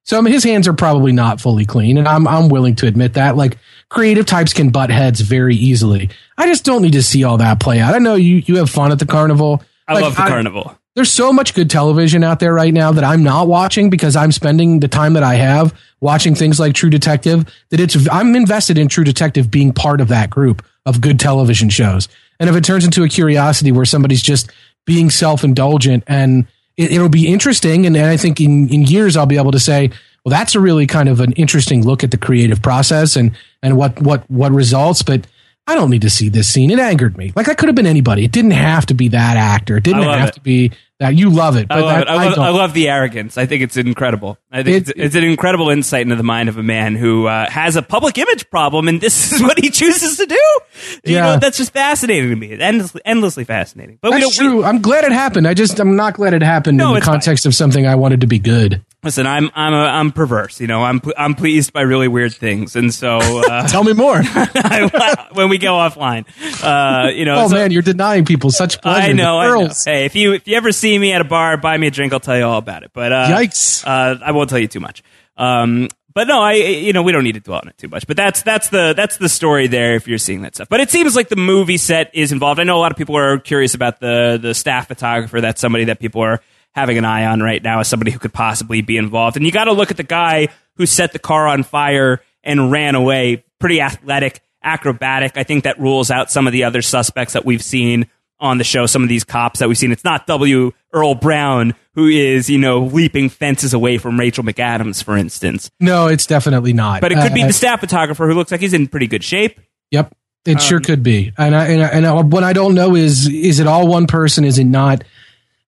so I mean, his hands are probably not fully clean, and I'm I'm willing to admit that. Like creative types can butt heads very easily. I just don't need to see all that play out. I know you you have fun at the carnival. I like, love the I, carnival. There's so much good television out there right now that I'm not watching because I'm spending the time that I have watching things like True Detective. That it's I'm invested in True Detective being part of that group of good television shows. And if it turns into a curiosity where somebody's just being self indulgent and it, will be interesting. And, and I think in, in years, I'll be able to say, well, that's a really kind of an interesting look at the creative process and, and what, what, what results. But I don't need to see this scene. It angered me. Like that could have been anybody. It didn't have to be that actor. It didn't have it. to be that you love it. I love, that, it. I, love, I, I, love the arrogance. I think it's incredible. I think it's, it's, it's, an incredible insight into the mind of a man who uh, has a public image problem, and this [laughs] is what he chooses to do. You yeah. know, that's just fascinating to me. Endlessly, endlessly fascinating. But that's true. We, I'm glad it happened. I just I'm not glad it happened no, in the context fine. of something I wanted to be good. Listen, I'm I'm a, I'm perverse. You know, I'm I'm pleased by really weird things, and so uh, [laughs] tell me more [laughs] when we go offline. Uh, you know, oh so, man, you're denying people such pleasure. I know, I know. Hey, if you if you ever see me at a bar, buy me a drink. I'll tell you all about it. But uh, yikes, uh, I won't tell you too much. Um, but no, I you know we don't need to dwell on it too much. But that's that's the that's the story there if you're seeing that stuff. But it seems like the movie set is involved. I know a lot of people are curious about the the staff photographer. That's somebody that people are having an eye on right now as somebody who could possibly be involved. And you got to look at the guy who set the car on fire and ran away. Pretty athletic, acrobatic. I think that rules out some of the other suspects that we've seen on the show. Some of these cops that we've seen. It's not W. Earl Brown who is, you know, leaping fences away from Rachel McAdams, for instance. No, it's definitely not. But it could uh, be the staff photographer who looks like he's in pretty good shape. Yep. It um, sure could be. And I, and, I, and I, what I don't know is, is it all one person? Is it not?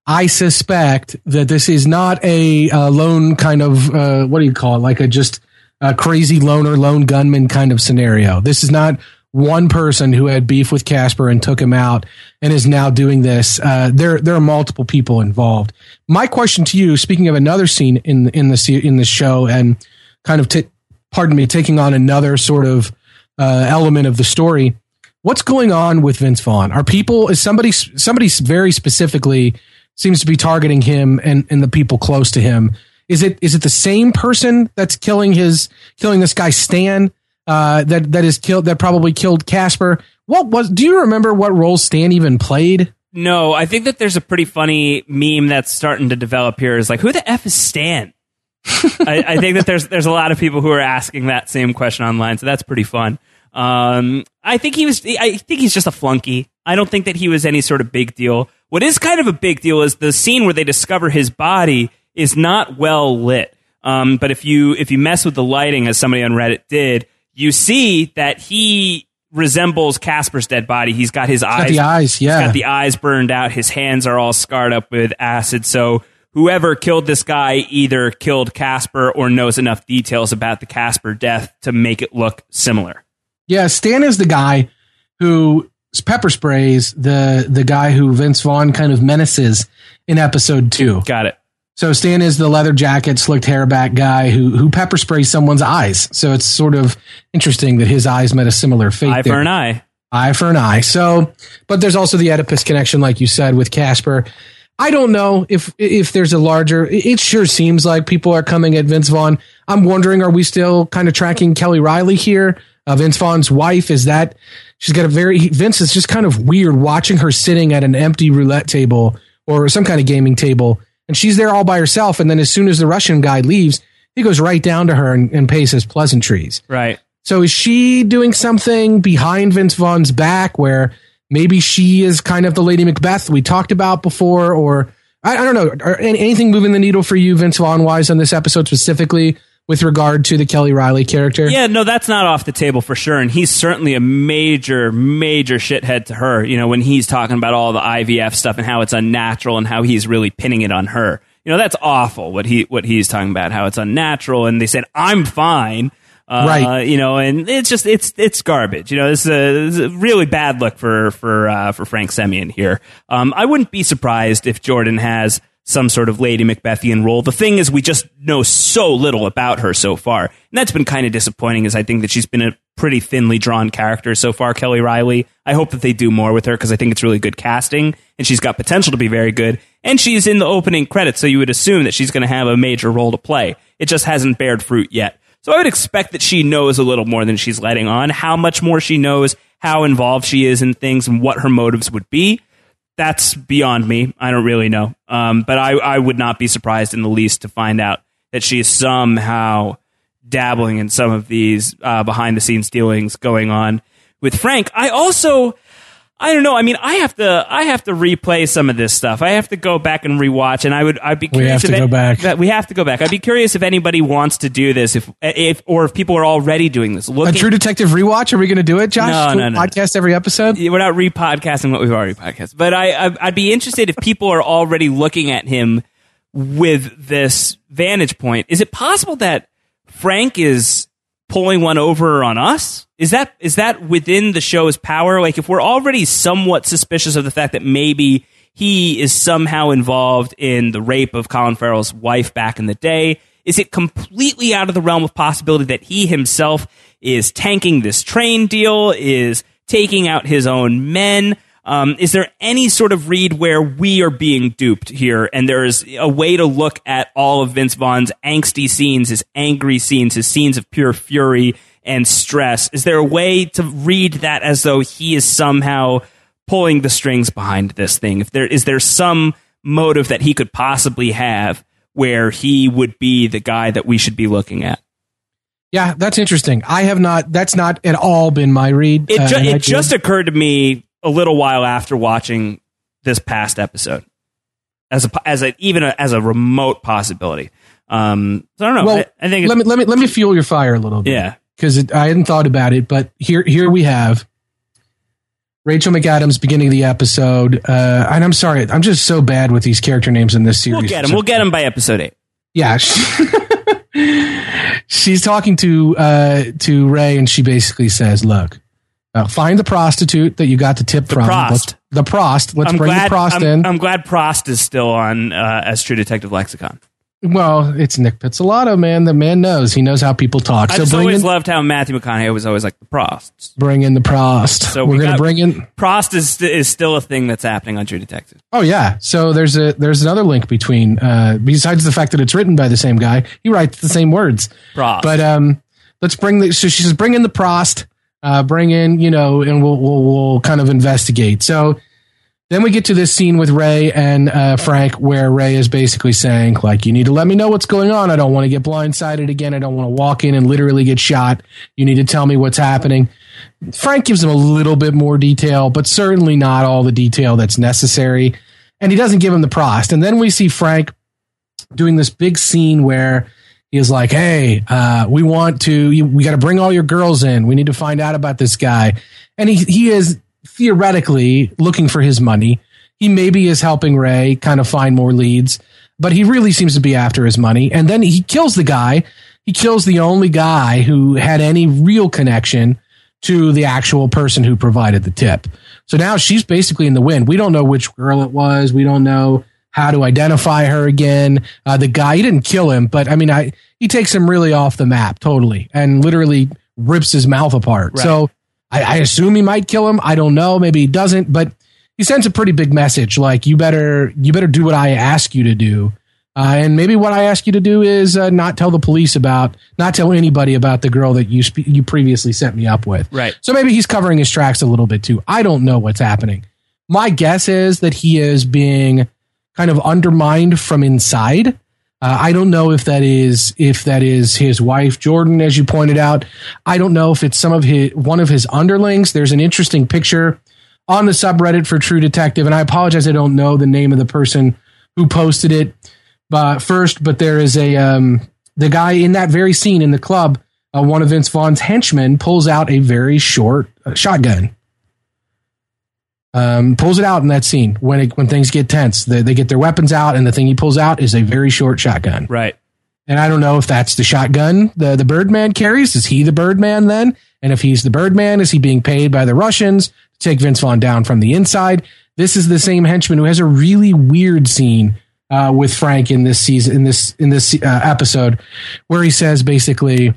I suspect that this is not a, lone kind of uh, what do you call it? Like a just a crazy loner, lone gunman kind of scenario. This is not one person who had beef with Casper and took him out and is now doing this. Uh, there, there are multiple people involved. My question to you, speaking of another scene in in the in the show, and kind of, t- pardon me, taking on another sort of uh, element of the story. What's going on with Vince Vaughn? Are people is somebody somebody very specifically seems to be targeting him and, and the people close to him. Is it is it the same person that's killing his killing this guy Stan uh, that that is killed that probably killed Casper? What was? Do you remember what role Stan even played? No, I think that there's a pretty funny meme that's starting to develop here. Is like, who the f is Stan? [laughs] I, I, think that there's there's a lot of people who are asking that same question online, so that's pretty fun. Um, I think he was. I think he's just a flunky. I don't think that he was any sort of big deal. What is kind of a big deal is the scene where they discover his body is not well lit. Um, but if you if you mess with the lighting, as somebody on Reddit did, you see that he resembles Casper's dead body. He's got his eyes, got the eyes, yeah, got the eyes burned out. His hands are all scarred up with acid. So whoever killed this guy either killed Casper or knows enough details about the Casper death to make it look similar. Yeah, Stan is the guy who pepper sprays the the guy who Vince Vaughn kind of menaces in episode two. Got it. So Stan is the leather jacket, slicked hair back guy who who pepper sprays someone's eyes. So it's sort of interesting that his eyes met a similar fate. Eye there. for an eye. Eye for an eye. So, but there's also the Oedipus connection, like you said, with Casper. I don't know if if there's a larger. It sure seems like people are coming at Vince Vaughn. I'm wondering, are we still kind of tracking Kelly Reilly here? Uh, Vince Vaughn's wife is that she's got a very Vince is just kind of weird watching her sitting at an empty roulette table or some kind of gaming table and she's there all by herself. And then as soon as the Russian guy leaves, he goes right down to her and, and pays his pleasantries. Right. So is she doing something behind Vince Vaughn's back where maybe she is kind of the Lady Macbeth we talked about before, or I, I don't know, are anything moving the needle for you, Vince Vaughn wise, on this episode specifically? With regard to the Kelly Reilly character. Yeah, no, that's not off the table for sure. And he's certainly a major, major shithead to her. You know, when he's talking about all the IVF stuff and how it's unnatural and how he's really pinning it on her. You know, that's awful. What he what he's talking about, how it's unnatural, and they said I'm fine. Uh, right. You know, and it's just it's it's garbage. You know, this is a, this is a really bad look for for uh, for Frank Semyon here. Um, I wouldn't be surprised if Jordan has some sort of Lady Macbethian role. The thing is, we just know so little about her so far. And that's been kind of disappointing, is I think that she's been a pretty thinly drawn character so far, Kelly Reilly. I hope that they do more with her because I think it's really good casting and she's got potential to be very good. And she's in the opening credits, so you would assume that she's going to have a major role to play. It just hasn't bared fruit yet. So I would expect that she knows a little more than she's letting on. How much more she knows, how involved she is in things, and what her motives would be that's beyond me. I don't really know. Um, but I, I would not be surprised in the least to find out that she is somehow dabbling in some of these uh, behind the scenes dealings going on with Frank. I also I don't know. I mean, I have to I have to replay some of this stuff. I have to go back and rewatch, and I would I'd be curious. We have to if go back. That we have to go back. I'd be curious if anybody wants to do this, if if or if people are already doing this. A Looking, True Detective rewatch? Are we going to do it, Josh? No, no, no. Podcast every episode? we're not repodcasting what we've already podcasted, but I, I I'd be interested if people are already looking at him with this vantage point. Is it possible that Frank is pulling one over on us? Is that is that within the show's power? Like if we're already somewhat suspicious of the fact that maybe he is somehow involved in the rape of Colin Farrell's wife back in the day, is it completely out of the realm of possibility that he himself is tanking this train deal, is taking out his own men? Um, is there any sort of read where we are being duped here, and there is a way to look at all of Vince Vaughn's angsty scenes, his angry scenes, his scenes of pure fury and stress? Is there a way to read that as though he is somehow pulling the strings behind this thing? If there is there some motive that he could possibly have where he would be the guy that we should be looking at? Yeah, that's interesting. I have not. That's not at all been my read. It, ju- Uh, it just occurred to me a little while after watching this past episode, as a as a even a, as a remote possibility. Um, so I don't know. Well, I, I think let me let me let me fuel your fire a little bit. yeah. because I hadn't thought about it, but here here we have Rachel McAdams beginning of the episode. Uh, and I'm sorry, I'm just so bad with these character names in this series. We'll get him. We'll get him by episode eight. Yeah, she- [laughs] she's talking to uh, to Ray, and she basically says, "Look, uh, find the prostitute that you got the tip from. prost. Let's- the prost. Let's I'm bring glad. the prost I'm, in. I'm glad Prost is still on uh, as True Detective Lexicon. well, it's Nick Pizzolatto, man. The man knows. He knows how people talk. I So just always in, loved how Matthew McConaughey was always like the Prost. bring in the prost. So we're we gonna bring in. Prost is is still a thing that's happening on True Detective. Oh yeah. So there's a there's another link between uh besides the fact that it's written by the same guy, he writes the same words. Prost. But um let's bring the so she says bring in the prost, uh bring in, you know, and we'll we'll, we'll kind of investigate. So then we get to this scene with Ray and uh, Frank, where Ray is basically saying, like, you need to let me know what's going on. I don't want to get blindsided again. I don't want to walk in and literally get shot. You need to tell me what's happening. Frank gives him a little bit more detail, but certainly not all the detail that's necessary. And he doesn't give him the prost. And then we see Frank doing this big scene where he's like, "Hey, uh, we want to. We got to bring all your girls in. We need to find out about this guy." And he he is theoretically looking for his money. He maybe is helping Ray kind of find more leads, but he really seems to be after his money. And then he kills the guy. He kills the only guy who had any real connection to the actual person who provided the tip. So now she's basically in the wind. We don't know which girl it was. We don't know how to identify her again. Uh, the guy, he didn't kill him, but I mean, I, he takes him really off the map totally and literally rips his mouth apart. Right. So I, I assume he might kill him. I don't know. Maybe he doesn't, but he sends a pretty big message. Like you better, you better do what I ask you to do. Uh, and maybe what I ask you to do is uh, not tell the police about, not tell anybody about the girl that you spe- you previously set me up with. Right. So maybe he's covering his tracks a little bit too. I don't know what's happening. My guess is that he is being kind of undermined from inside. Uh, I don't know if that is if that is his wife Jordan, as you pointed out. I don't know if it's some of his one of his underlings. There's an interesting picture on the subreddit for True Detective, and I apologize, I don't know the name of the person who posted it. But first, but there is a um, the guy in that very scene in the club. Uh, one of Vince Vaughn's henchmen pulls out a very short uh, shotgun. Um, pulls it out in that scene when it, when things get tense. They, they get their weapons out, and the thing he pulls out is a very short shotgun. Right. And I don't know if that's the shotgun the the Birdman carries. Is he the Birdman then? And if he's the Birdman, is he being paid by the Russians to take Vince Vaughn down from the inside? This is the same henchman who has a really weird scene uh, with Frank in this season in this in this uh, episode, where he says basically,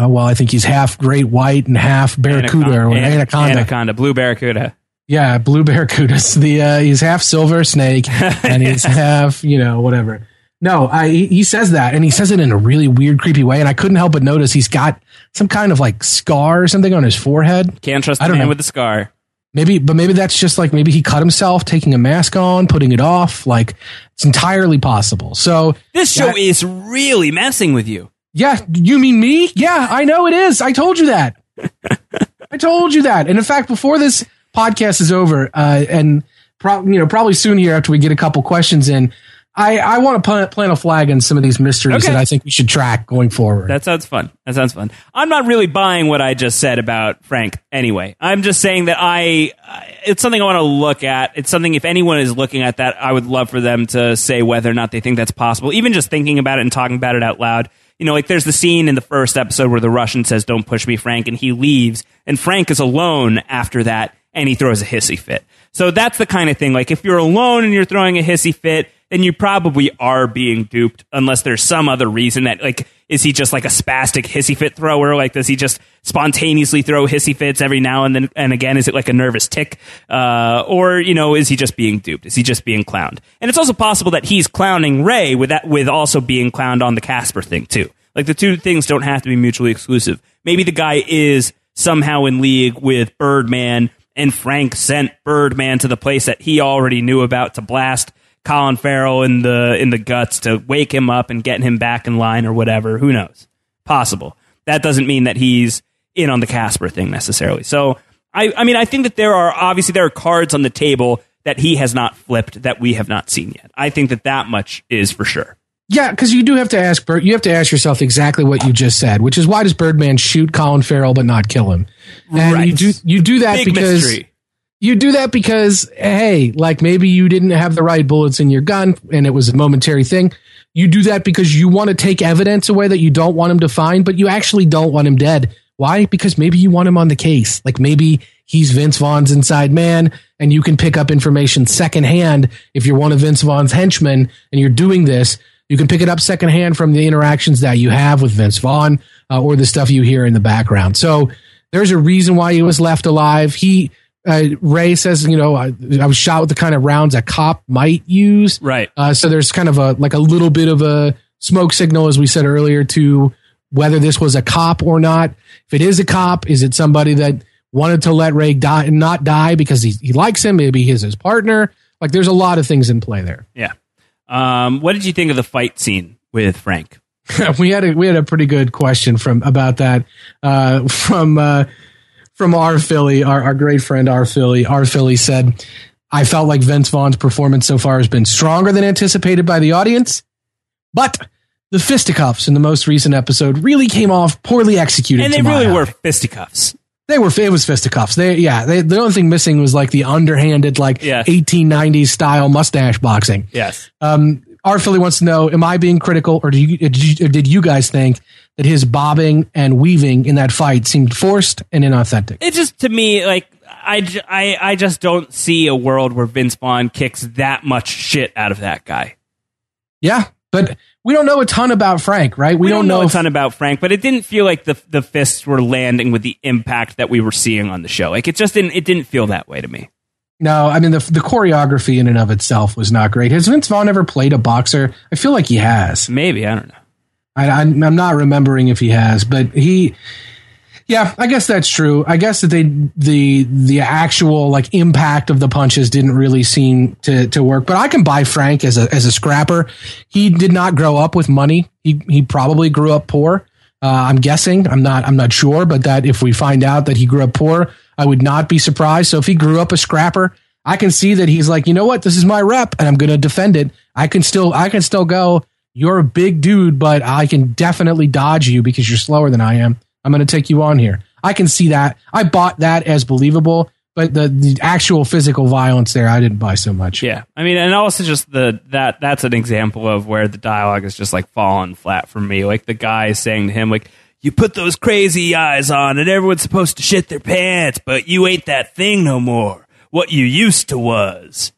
uh, "Well, I think he's half great white and half barracuda or Anaconda. anaconda." Anaconda. Blue barracuda. Yeah, blue barracudas. The uh, he's half silver snake [laughs] and he's half you know whatever. No, I he says that and he says it in a really weird, creepy way, and I couldn't help but notice he's got some kind of like scar or something on his forehead. Can't trust I the don't man know. with the scar. Maybe, but maybe that's just like maybe he cut himself taking a mask on, putting it off. Like it's entirely possible. So This show That- is really messing with you. yeah, you mean me? Yeah, I know it is. I told you that. [laughs] I told you that. And in fact, before this podcast is over, uh, and pro- you know, probably soon here after we get a couple questions in, I, I want to plant, plant a flag on some of these mysteries Okay. that I think we should track going forward. That sounds fun. That sounds fun. I'm not really buying what I just said about Frank anyway. I'm just saying that I, it's something I want to look at. It's something, if anyone is looking at that, I would love for them to say whether or not they think that's possible. Even just thinking about it and talking about it out loud. You know, like there's the scene in the first episode where the Russian says, Don't push me, Frank, and he leaves. And Frank is alone after that and he throws a hissy fit. So that's the kind of thing. Like if you're alone and you're throwing a hissy fit, then you probably are being duped unless there's some other reason that like is he just like a spastic hissy fit thrower? Like does he just spontaneously throw hissy fits every now and then and again? Is it like a nervous tick? Uh, or you know is he just being duped? Is he just being clowned? And it's also possible that he's clowning ray with that with also being clowned on the casper thing too. Like the two things don't have to be mutually exclusive. Maybe the guy is somehow in league with birdman and frank sent birdman to the place that he already knew about to blast Colin Farrell in the in the guts to wake him up and get him back in line or whatever. Who knows? Possible. That doesn't mean that he's in on the Casper thing necessarily. So I I mean I think that there are obviously there are cards on the table that he has not flipped that we have not seen yet. I think that that much is for sure. Yeah, because you do have to ask Bird. You have to ask yourself exactly what you just said, which is why does Birdman shoot Colin Farrell but not kill him? And Right. you do you do that Big because mystery. you do that because hey, like maybe you didn't have the right bullets in your gun and it was a momentary thing. You do that because you want to take evidence away that you don't want him to find, but you actually don't want him dead. Why? Because maybe you want him on the case. Like maybe he's Vince Vaughn's inside man and you can pick up information secondhand if you're one of Vince Vaughn's henchmen and you're doing this. You can pick it up secondhand from the interactions that you have with Vince Vaughn uh, or the stuff you hear in the background. So there's a reason why he was left alive. He uh, Ray says, you know, I, I was shot with the kind of rounds a cop might use. Right. Uh, so there's kind of a like a little bit of a smoke signal, as we said earlier, to whether this was a cop or not. If it is a cop, is it somebody that wanted to let Ray die, and not die because he, he likes him? Maybe he's his partner. Like there's a lot of things in play there. Yeah. Um, what did you think of the fight scene with Frank? [laughs] we had a we had a pretty good question from about that uh, from uh, from our Philly, our, our great friend our Philly. Our Philly said, "I felt like Vince Vaughn's performance so far has been stronger than anticipated by the audience, but." The fisticuffs in the most recent episode really came off poorly executed. And they really eye. were fisticuffs. They were. It was fisticuffs. They, yeah. They, the only thing missing was like the underhanded, like Yes. 1890s style mustache boxing. Yes. Um, our Philly wants to know: Am I being critical, or, do you, did you or did you guys think that his bobbing and weaving in that fight seemed forced and inauthentic? it just to me like I, I, I just don't see a world where Vince Vaughn kicks that much shit out of that guy. Yeah, but we don't know a ton about Frank, right? We, don't, know, if- a ton about Frank, but it didn't feel like the the fists were landing with the impact that we were seeing on the show. Like it just didn't it didn't feel that way to me. No, I mean the the choreography in and of itself was not great. Has Vince Vaughn ever played a boxer? I feel like he has. Maybe I don't know. I, I'm not remembering if he has, but he. Yeah, I guess that's true. I guess that they the the actual like impact of the punches didn't really seem to to work. But I can buy Frank as a as a scrapper. He did not grow up with money. He he probably grew up poor. Uh, I'm guessing. I'm not. I'm not sure. But that if we find out that he grew up poor, I would not be surprised. So if he grew up a scrapper, I can see that he's like, you know what, this is my rep, and I'm going to defend it. I can still. I can still go. You're a big dude, but I can definitely dodge you because you're slower than I am. I'm going to take you on here. I can see that. I bought that as believable, but the, the actual physical violence there, I didn't buy so much. Yeah, I mean, and also just the that that's an example of where the dialogue is just like falling flat for me. Like the guy is saying to him, like, "You put those crazy eyes on, and everyone's supposed to shit their pants, but you ain't that thing no more. What you used to was."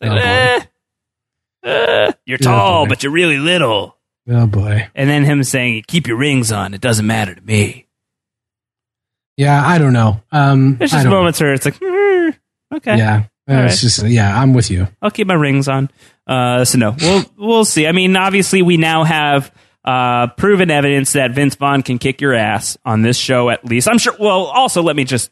Like, Oh, eh, eh, you're tall, boy. but you're really little. Oh boy. And then him saying, "Keep your rings on. It doesn't matter to me." Yeah, I don't know. Um, There's just don't know. moments where it's like, "Hmm, okay, Yeah, Uh, All it's just yeah. I'm with you. I'll keep my rings on. Uh, so no, we'll we'll see. I mean, obviously, we now have uh, proven evidence that Vince Vaughn can kick your ass on this show. At least, I'm sure. Well, also, let me just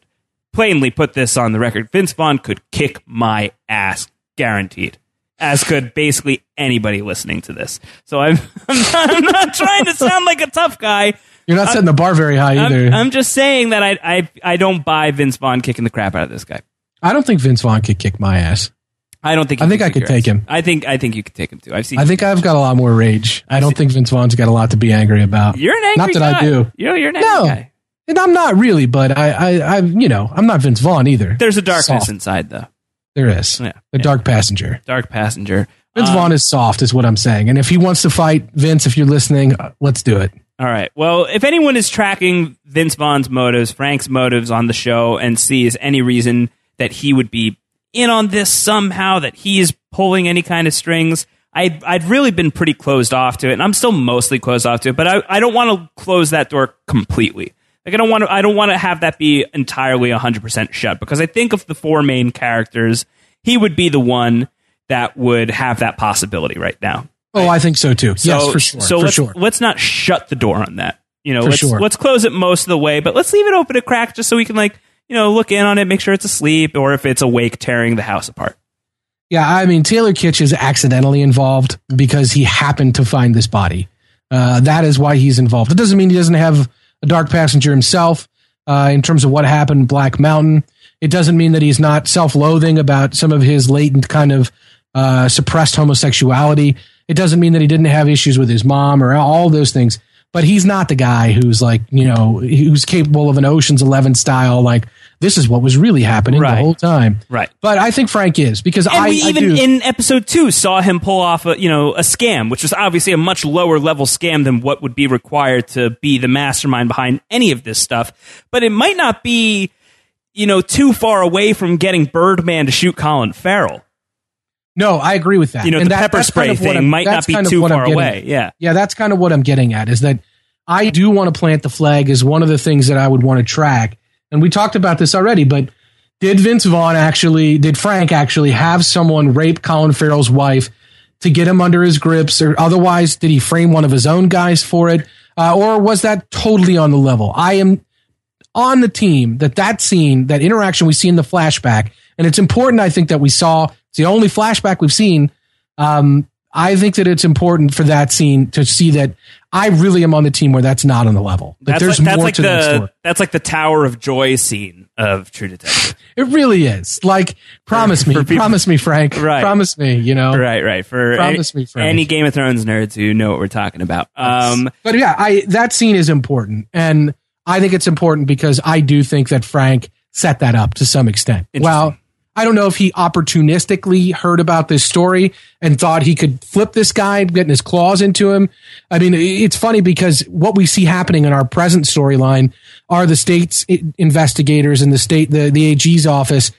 plainly put this on the record: Vince Vaughn could kick my ass, guaranteed. As could basically anybody listening to this. So I'm [laughs] I'm not, I'm not trying to sound like a tough guy. You're not setting the bar very high either. I'm, I'm just saying that I, I I don't buy Vince Vaughn kicking the crap out of this guy. I don't think Vince Vaughn could kick my ass. I don't think. I think I could take ass. him. I think I think you could take him too. I've seen. I think I've got a lot more rage. I don't think Vince Vaughn's got a lot to be angry about. You're an angry Not that guy. I do. You're, you're an angry No. guy. And I'm not really, but I, I, I, you know, I'm not Vince Vaughn either. There's a darkness Soft. inside, though. There is. Yeah, The yeah. dark passenger. Dark passenger. Vince Um, Vaughn is soft, is what I'm saying. And if he wants to fight Vince, if you're listening, uh, let's do it. All right. Well, if anyone is tracking Vince Vaughn's motives, Frank's motives on the show, and sees any reason that he would be in on this somehow, that he is pulling any kind of strings, I, I'd really been pretty closed off to it, and I'm still mostly closed off to it. But I, I don't want to close that door completely. Like I don't want to. I don't want to have that be entirely 100 percent shut because I think of the four main characters, he would be the one that would have that possibility right now. Oh, I think so too. So, yes, for sure. So for let's, sure. let's not shut the door on that. You know, For let's sure. let's close it most of the way, but let's leave it open a crack just so we can like you know look in on it, make sure it's asleep, or if it's awake, tearing the house apart. Yeah, I mean Taylor Kitsch is accidentally involved because he happened to find this body. Uh, that is why he's involved. It doesn't mean he doesn't have a dark passenger himself uh, in terms of what happened in Black Mountain. It doesn't mean that he's not self-loathing about some of his latent kind of uh, suppressed homosexuality. It doesn't mean that he didn't have issues with his mom or all those things. But he's not the guy who's like you know who's capable of an Ocean's Eleven style like this is what was really happening Right. the whole time. Right. But I think Frank is because And I we I even do. in episode two saw him pull off a you know a scam, which was obviously a much lower level scam than what would be required to be the mastermind behind any of this stuff. But it might not be you know too far away from getting Birdman to shoot Colin Farrell. No, I agree with that. You know, And the that- pepper spray kind of thing might not be too far away. at. Yeah. Yeah, that's kind of what I'm getting at is that I do want to plant the flag as one of the things that I would want to track. And we talked about this already, but did Vince Vaughn actually, did Frank actually have someone rape Colin Farrell's wife to get him under his grips, or otherwise did he frame one of his own guys for it, uh, or was that totally on the level? I am on the team that that scene, that interaction we see in the flashback, and it's important. I think that we saw it's the only flashback we've seen. Um, I think that it's important for that scene to see that I really am on the team where that's not on the level. That That's there's like, that's more like to that story. that's like the Tower of Joy scene of True Detective. It really is. Like, promise me, [laughs] for people- promise me, Frank. Right. Promise me. You know. right, right. For Promise any, me, Frank. any Game of Thrones nerds who know what we're talking about. Um, But yeah, I that scene is important, and I think it's important because I do think that Frank set that up to some extent. Well, I don't know if he opportunistically heard about this story and thought he could flip this guy, getting his claws into him. I mean, it's funny because what we see happening in our present storyline are the state's investigators and the state, the, the AG's office.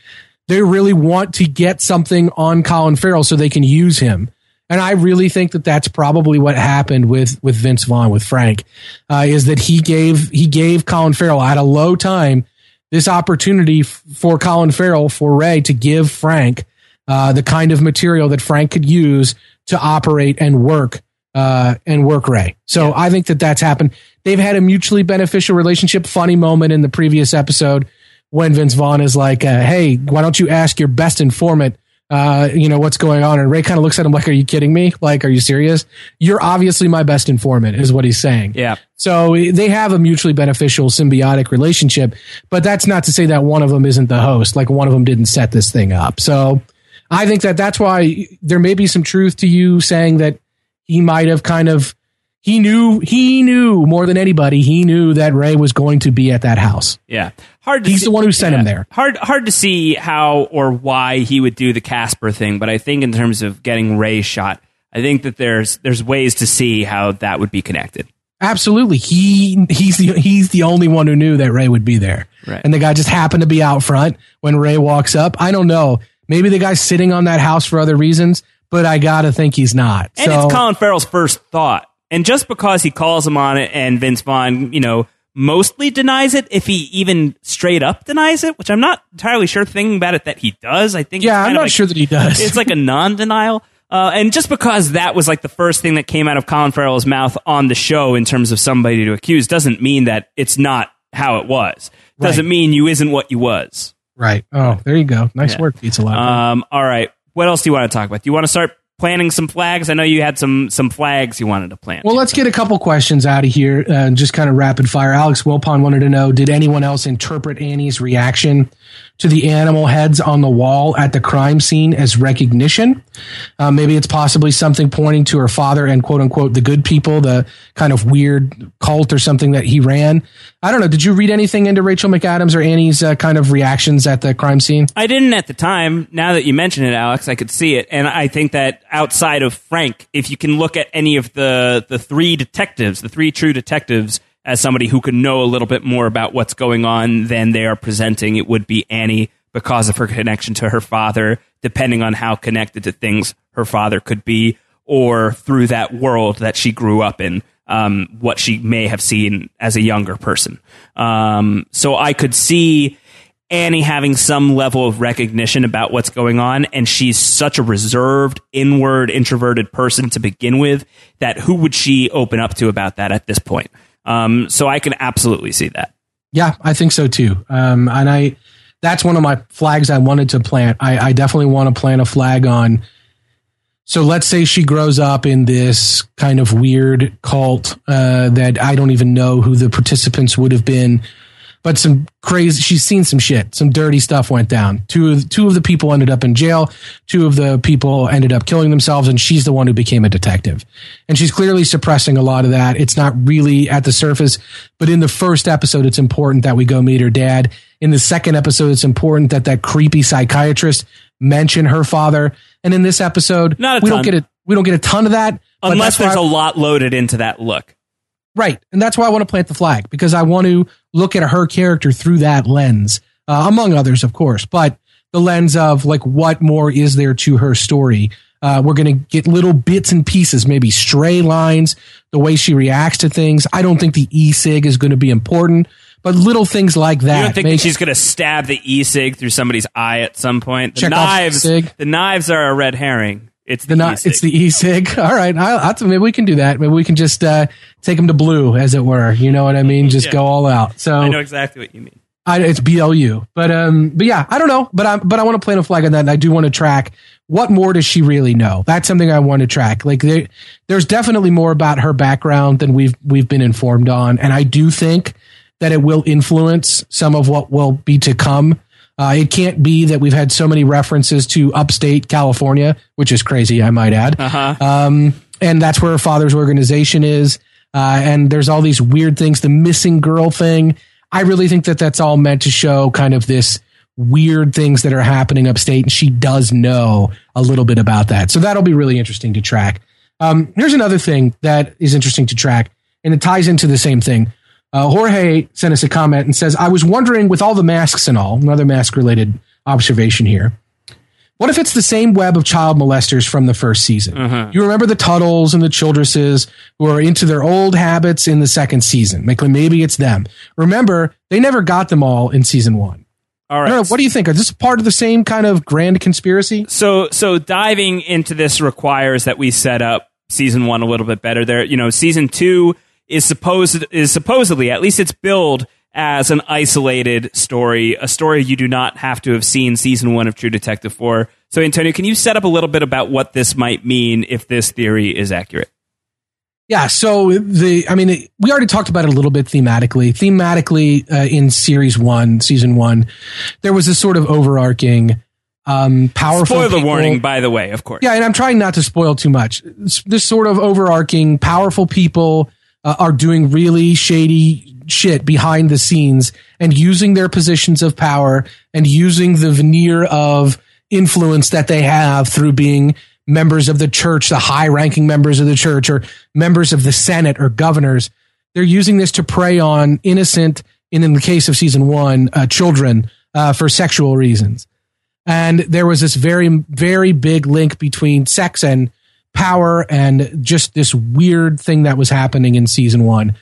They really want to get something on Colin Farrell so they can use him. And I really think that that's probably what happened with, with Vince Vaughn, with Frank, uh, is that he gave, he gave Colin Farrell at a low time this opportunity for Colin Farrell, for Ray to give Frank, uh, the kind of material that Frank could use to operate and work, uh, and work Ray. So yeah. I think that that's happened. They've had a mutually beneficial relationship. Funny moment in the previous episode when Vince Vaughn is like, uh, Hey, why don't you ask your best informant uh, you know, what's going on. And Ray kind of looks at him like, are you kidding me? Like, are you serious? You're obviously my best informant is what he's saying. Yeah. So they have a mutually beneficial symbiotic relationship, but that's not to say that one of them isn't the host. Like one of them didn't set this thing up. So I think that that's why there may be some truth to you saying that he might have kind of he knew he knew more than anybody. He knew that Ray was going to be at that house. Yeah, hard. He's see, the one who sent yeah, him there. Hard, hard to see how or why he would do the Casper thing. But I think in terms of getting Ray shot, I think that there's there's ways to see how that would be connected. Absolutely, he he's the he's the only one who knew that Ray would be there, right. and the guy just happened to be out front when Ray walks up. I don't know. Maybe the guy's sitting on that house for other reasons, but I gotta think he's not. And so, it's Colin Farrell's first thought and just because he calls him on it and Vince Vaughn, you know, mostly denies it, if he even straight up denies it, which I'm not entirely sure thinking about it that he does. I think Yeah, I'm not like, sure that he does. It's like a [laughs] non denial. Uh, and just because that was like the first thing that came out of Colin Farrell's mouth on the show in terms of somebody to accuse doesn't mean that it's not how it was. Doesn't mean you isn't what you was. Right. Oh, there you go. Nice yeah. work, Pizza Lab. Um, all right. What else do you want to talk about? Do you want to start planting some flags? I know you had some some flags you wanted to plant. Well, let's get a couple questions out of here, uh, just kind of rapid fire. Alex Wilpon wanted to know: Did anyone else interpret Annie's reaction to the animal heads on the wall at the crime scene as recognition. Uh, maybe it's possibly something pointing to her father and quote unquote the good people, the kind of weird cult or something that he ran. I don't know. Did you read anything into Rachel McAdams or Annie's uh, kind of reactions at the crime scene? I didn't at the time. Now that you mention it, Alex, I could see it, and I think that outside of Frank, if you can look at any of the the three detectives, the three true detectives as somebody who could know a little bit more about what's going on than they are presenting, it would be Annie because of her connection to her father, depending on how connected to things her father could be, or through that world that she grew up in, um, what she may have seen as a younger person. Um, so I could see Annie having some level of recognition about what's going on, and she's such a reserved, inward, introverted person to begin with that who would she open up to about that at this point? Um, so I can absolutely see that. Yeah, I think so too. Um, and I, that's one of my flags I wanted to plant. I, I definitely want to plant a flag on. So let's say she grows up in this kind of weird cult uh, that I don't even know who the participants would have been but some crazy she's seen some shit. Some dirty stuff went down. Two of two of the people ended up in jail. Two of the people ended up killing themselves and she's the one who became a detective. And she's clearly suppressing a lot of that. It's not really at the surface but in the first episode it's important that we go meet her dad. In the second episode it's important that that creepy psychiatrist mention her father. And in this episode not we ton. don't get it we don't get a ton of that unless there's a lot loaded into that look Right. And that's why I want to plant the flag because I want to look at her character through that lens, uh, among others, of course, but the lens of like, what more is there to her story? Uh, we're going to get little bits and pieces, maybe stray lines, the way she reacts to things. I don't think the e-cig is going to be important, but little things like that. You don't think make, she's going to stab the e-cig through somebody's eye at some point? The knives, the knives are a red herring. It's the, the it's the e-cig. [laughs] All right, I, I, maybe we can do that. Maybe we can just uh, take them to blue, as it were. You know what I mean? Just [laughs] yeah. go all out. So I know exactly what you mean. I, it's BLU, but um, but yeah, I don't know, but I but I want to plant a flag on that, and I do want to track what more does she really know. That's something I want to track. Like there, there's definitely more about her background than we've we've been informed on, and I do think that it will influence some of what will be to come uh, it can't be that we've had so many references to upstate California, which is crazy, I might add. Uh-huh. Um, and that's where her father's organization is. Uh, and there's all these weird things, the missing girl thing. I really think that that's all meant to show kind of this weird things that are happening upstate, and she does know a little bit about that. So that'll be really interesting to track. Um, here's another thing that is interesting to track, and it ties into the same thing. Uh, Jorge sent us a comment and says, I was wondering, with all the masks and all, another mask related observation here, what if it's the same web of child molesters from the first season? Uh-huh. You remember the Tuttles and the Childresses who are into their old habits in the second season. Like maybe it's them. Remember, they never got them all in season one. All right. know, what do you think? Are this part of the same kind of grand conspiracy? so so diving into this requires that we set up season one a little bit better there you know season two is supposed is supposedly at least it's billed as an isolated story a story you do not have to have seen season one of true detective for so antonio can you set up a little bit about what this might mean if this theory is accurate Yeah, so the I mean we already talked about it a little bit thematically. Thematically uh, in series 1, season 1, there was this sort of overarching um powerful spoiler people- warning by the way of course Yeah, and I'm trying not to spoil too much. This sort of overarching powerful people uh, are doing really shady shit behind the scenes and using their positions of power and using the veneer of influence that they have through being members of the church, the high ranking members of the church or members of the Senate or governors. They're using this to prey on innocent, and in the case of season one, uh, children uh, for sexual reasons. And there was this very, very big link between sex and power and just this weird thing that was happening in season one.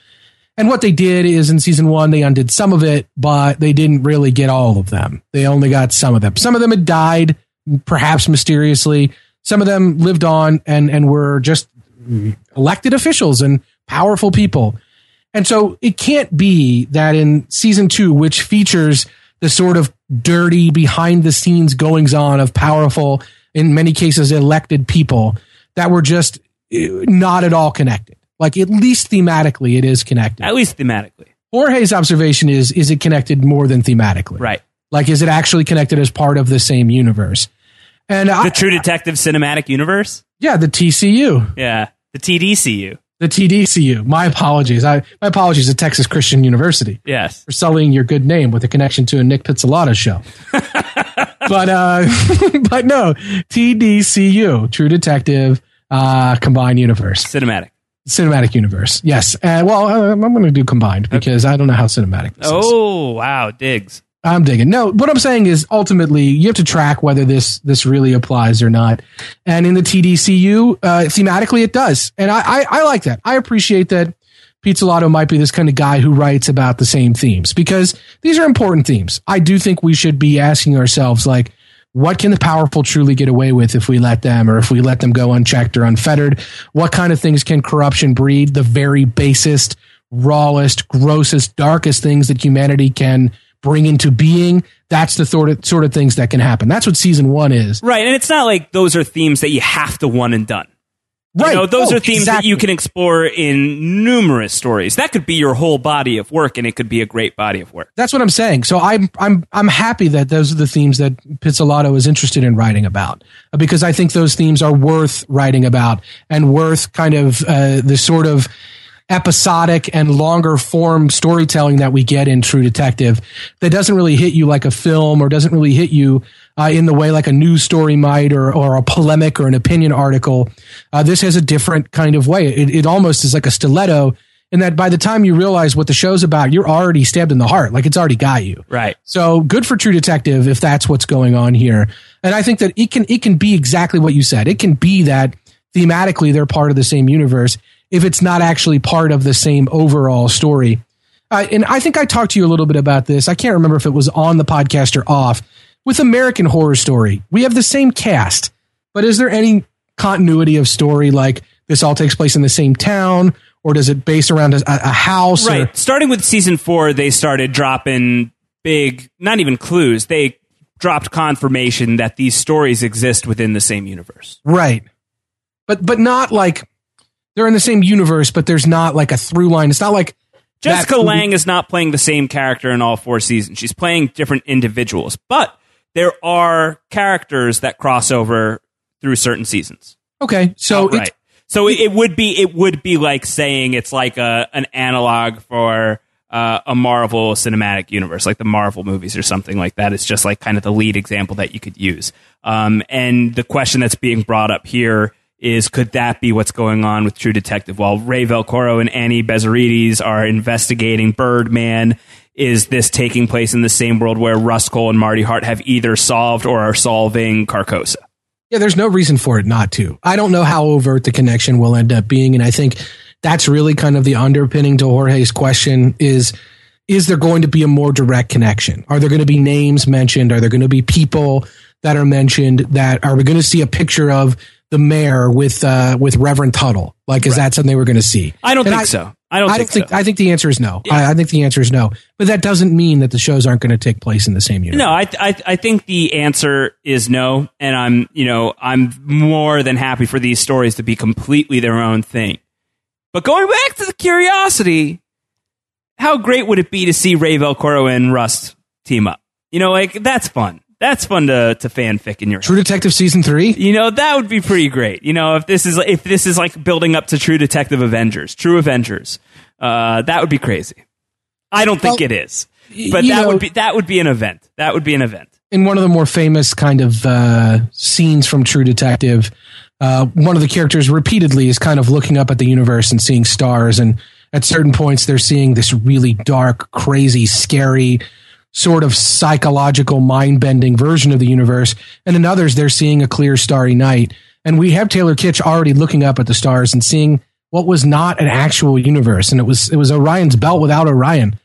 And what they did is in season one, they undid some of it, but they didn't really get all of them. They only got some of them. Some of them had died, perhaps mysteriously. Some of them lived on and, and were just elected officials and powerful people. And so it can't be that in season two, which features the sort of dirty behind the scenes goings on of powerful, in many cases, elected people that were just eh, not at all connected. Like at least thematically, it is connected. at least thematically Jorge's observation is, is it connected more than thematically? right Like, is it actually connected as part of the same universe? And the I, true detective cinematic universe yeah, the TCU. yeah the tdcu The TDCU. My apologies. I my apologies to Texas Christian University yes for sullying your good name with a connection to a Nick Pizzolatto show. [laughs] but uh [laughs] but no, TDCU, True Detective uh Combined Universe, cinematic Cinematic Universe. Yes. Uh, well, uh, I'm going to do combined because I don't know how cinematic this is. oh wow digs I'm digging. No, what I'm saying is ultimately you have to track whether this this really applies or not. And in the TDCU, uh, thematically it does, and I, I I like that. I appreciate that. Pizzolatto might be this kind of guy who writes about the same themes because these are important themes. I do think we should be asking ourselves like, what can the powerful truly get away with if we let them, or if we let them go unchecked or unfettered? What kind of things can corruption breed? The very basest, rawest, grossest, darkest things that humanity can bring into being. That's the sort of sort of things that can happen. That's what season one is. Right, and it's not like those are themes that you have to one and done. Right. You know, those Oh, are themes that you can explore in numerous stories. That could be your whole body of work, and it could be a great body of work. That's what I'm saying. So I'm I'm I'm happy that those are the themes that Pizzolatto is interested in writing about because I think those themes are worth writing about and worth kind of uh, the sort of episodic and longer form storytelling that we get in True Detective that doesn't really hit you like a film or doesn't really hit you uh, in the way like a news story might or or a polemic or an opinion article. Uh, this has a different kind of way. It, it almost is like a stiletto in that by the time you realize what the show's about, you're already stabbed in the heart. Like it's already got you. Right. So good for True Detective if that's what's going on here. And I think that it can it can be exactly what you said. It can be that thematically they're part of the same universe if it's not actually part of the same overall story. Uh, and I think I talked to you a little bit about this. I can't remember if it was on the podcast or off. With American Horror Story, we have the same cast, but is there any continuity of story like this all takes place in the same town, or does it base around a, a house? or- Right. Starting with season four, they started dropping big, not even clues. They dropped confirmation that these stories exist within the same universe. Right. But but not like they're in the same universe, but there's not like a through line. It's not like Jessica that- Lange is not playing the same character in all four seasons. She's playing different individuals, but there are characters that cross over through certain seasons. Okay, so right. So it, it would be it would be like saying it's like a an analog for uh, a Marvel cinematic universe, like the Marvel movies or something like that. It's just like kind of the lead example that you could use. Um, and the question that's being brought up here is could that be what's going on with True Detective? While Ray Velcoro and Annie Bezzerides are investigating Birdman, is this taking place in the same world where Cohle and Marty Hart have either solved or are solving Carcosa? Yeah, there's no reason for it not to. I don't know how overt the connection will end up being, and I think that's really kind of the underpinning to Jorge's question is is there going to be a more direct connection? Are there going to be names mentioned? Are there going to be people that are mentioned that are we going to see a picture of the mayor with uh, with Reverend Tuttle? Like, is right. that something we're going to see? I don't and think I, so. I don't. I think, think so. I think the answer is no. Yeah. I, I, think the answer is no. But that doesn't mean that the shows aren't going to take place in the same universe. No, I, I I think the answer is no, and I'm you know I'm more than happy for these stories to be completely their own thing. But going back to the curiosity, how great would it be to see Ray Velcoro and Rust team up? You know, like that's fun. That's fun to, to fanfic in your True Detective season three. You know that would be pretty great. You know if this is if this is like building up to True Detective Avengers, True Avengers, uh, that would be crazy. I don't think well, it is, but that know, would be that would be an event. That would be an event. In one of the more famous kind of uh, scenes from True Detective, uh, one of the characters repeatedly is kind of looking up at the universe and seeing stars, and at certain points they're seeing this really dark, crazy, scary sort of psychological mind bending version of the universe. And in others, they're seeing a clear starry night. And we have Taylor Kitsch already looking up at the stars and seeing what was not an actual universe. And it was, it was Orion's belt without Orion.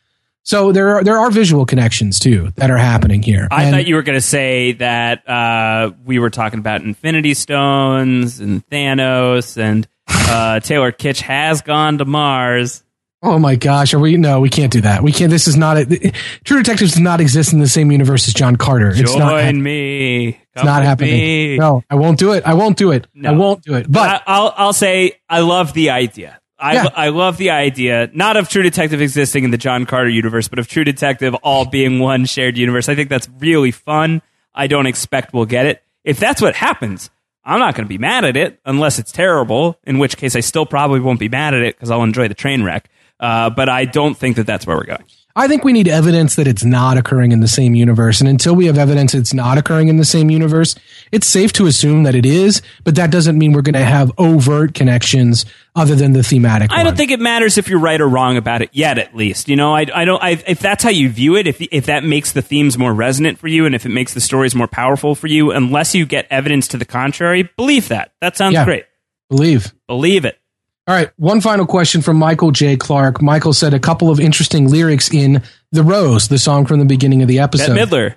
So there are there are visual connections too that are happening here. I and, thought you were going to say that uh, we were talking about Infinity Stones and Thanos, and uh, Taylor Kitsch has gone to Mars. Oh my gosh, are we? No, we can't do that. We can't. This is not a, True Detectives does not exist in the same universe as John Carter. It's Join not me. Come it's not happening. Me. No, I won't do it. I won't do it. No. I won't do it. But I, will I'll say I love the idea. I, yeah. I love the idea, not of True Detective existing in the John Carter universe, but of True Detective all being one shared universe. I think that's really fun. I don't expect we'll get it. If that's what happens, I'm not going to be mad at it unless it's terrible, in which case I still probably won't be mad at it because I'll enjoy the train wreck. Uh, but I don't think that that's where we're going. I think we need evidence that it's not occurring in the same universe. And until we have evidence it's not occurring in the same universe, it's safe to assume that it is, but that doesn't mean we're going to have overt connections other than the thematic. I don't think it matters if you're right or wrong about it yet, at least. You know, I, I don't, I, if that's how you view it, if, if that makes the themes more resonant for you and if it makes the stories more powerful for you, unless you get evidence to the contrary, believe that. That sounds yeah, great. Believe. Believe it. All right, one final question from Michael J. Clark. Michael said a couple of interesting lyrics in "The Rose," the song from the beginning of the episode. Bette Midler,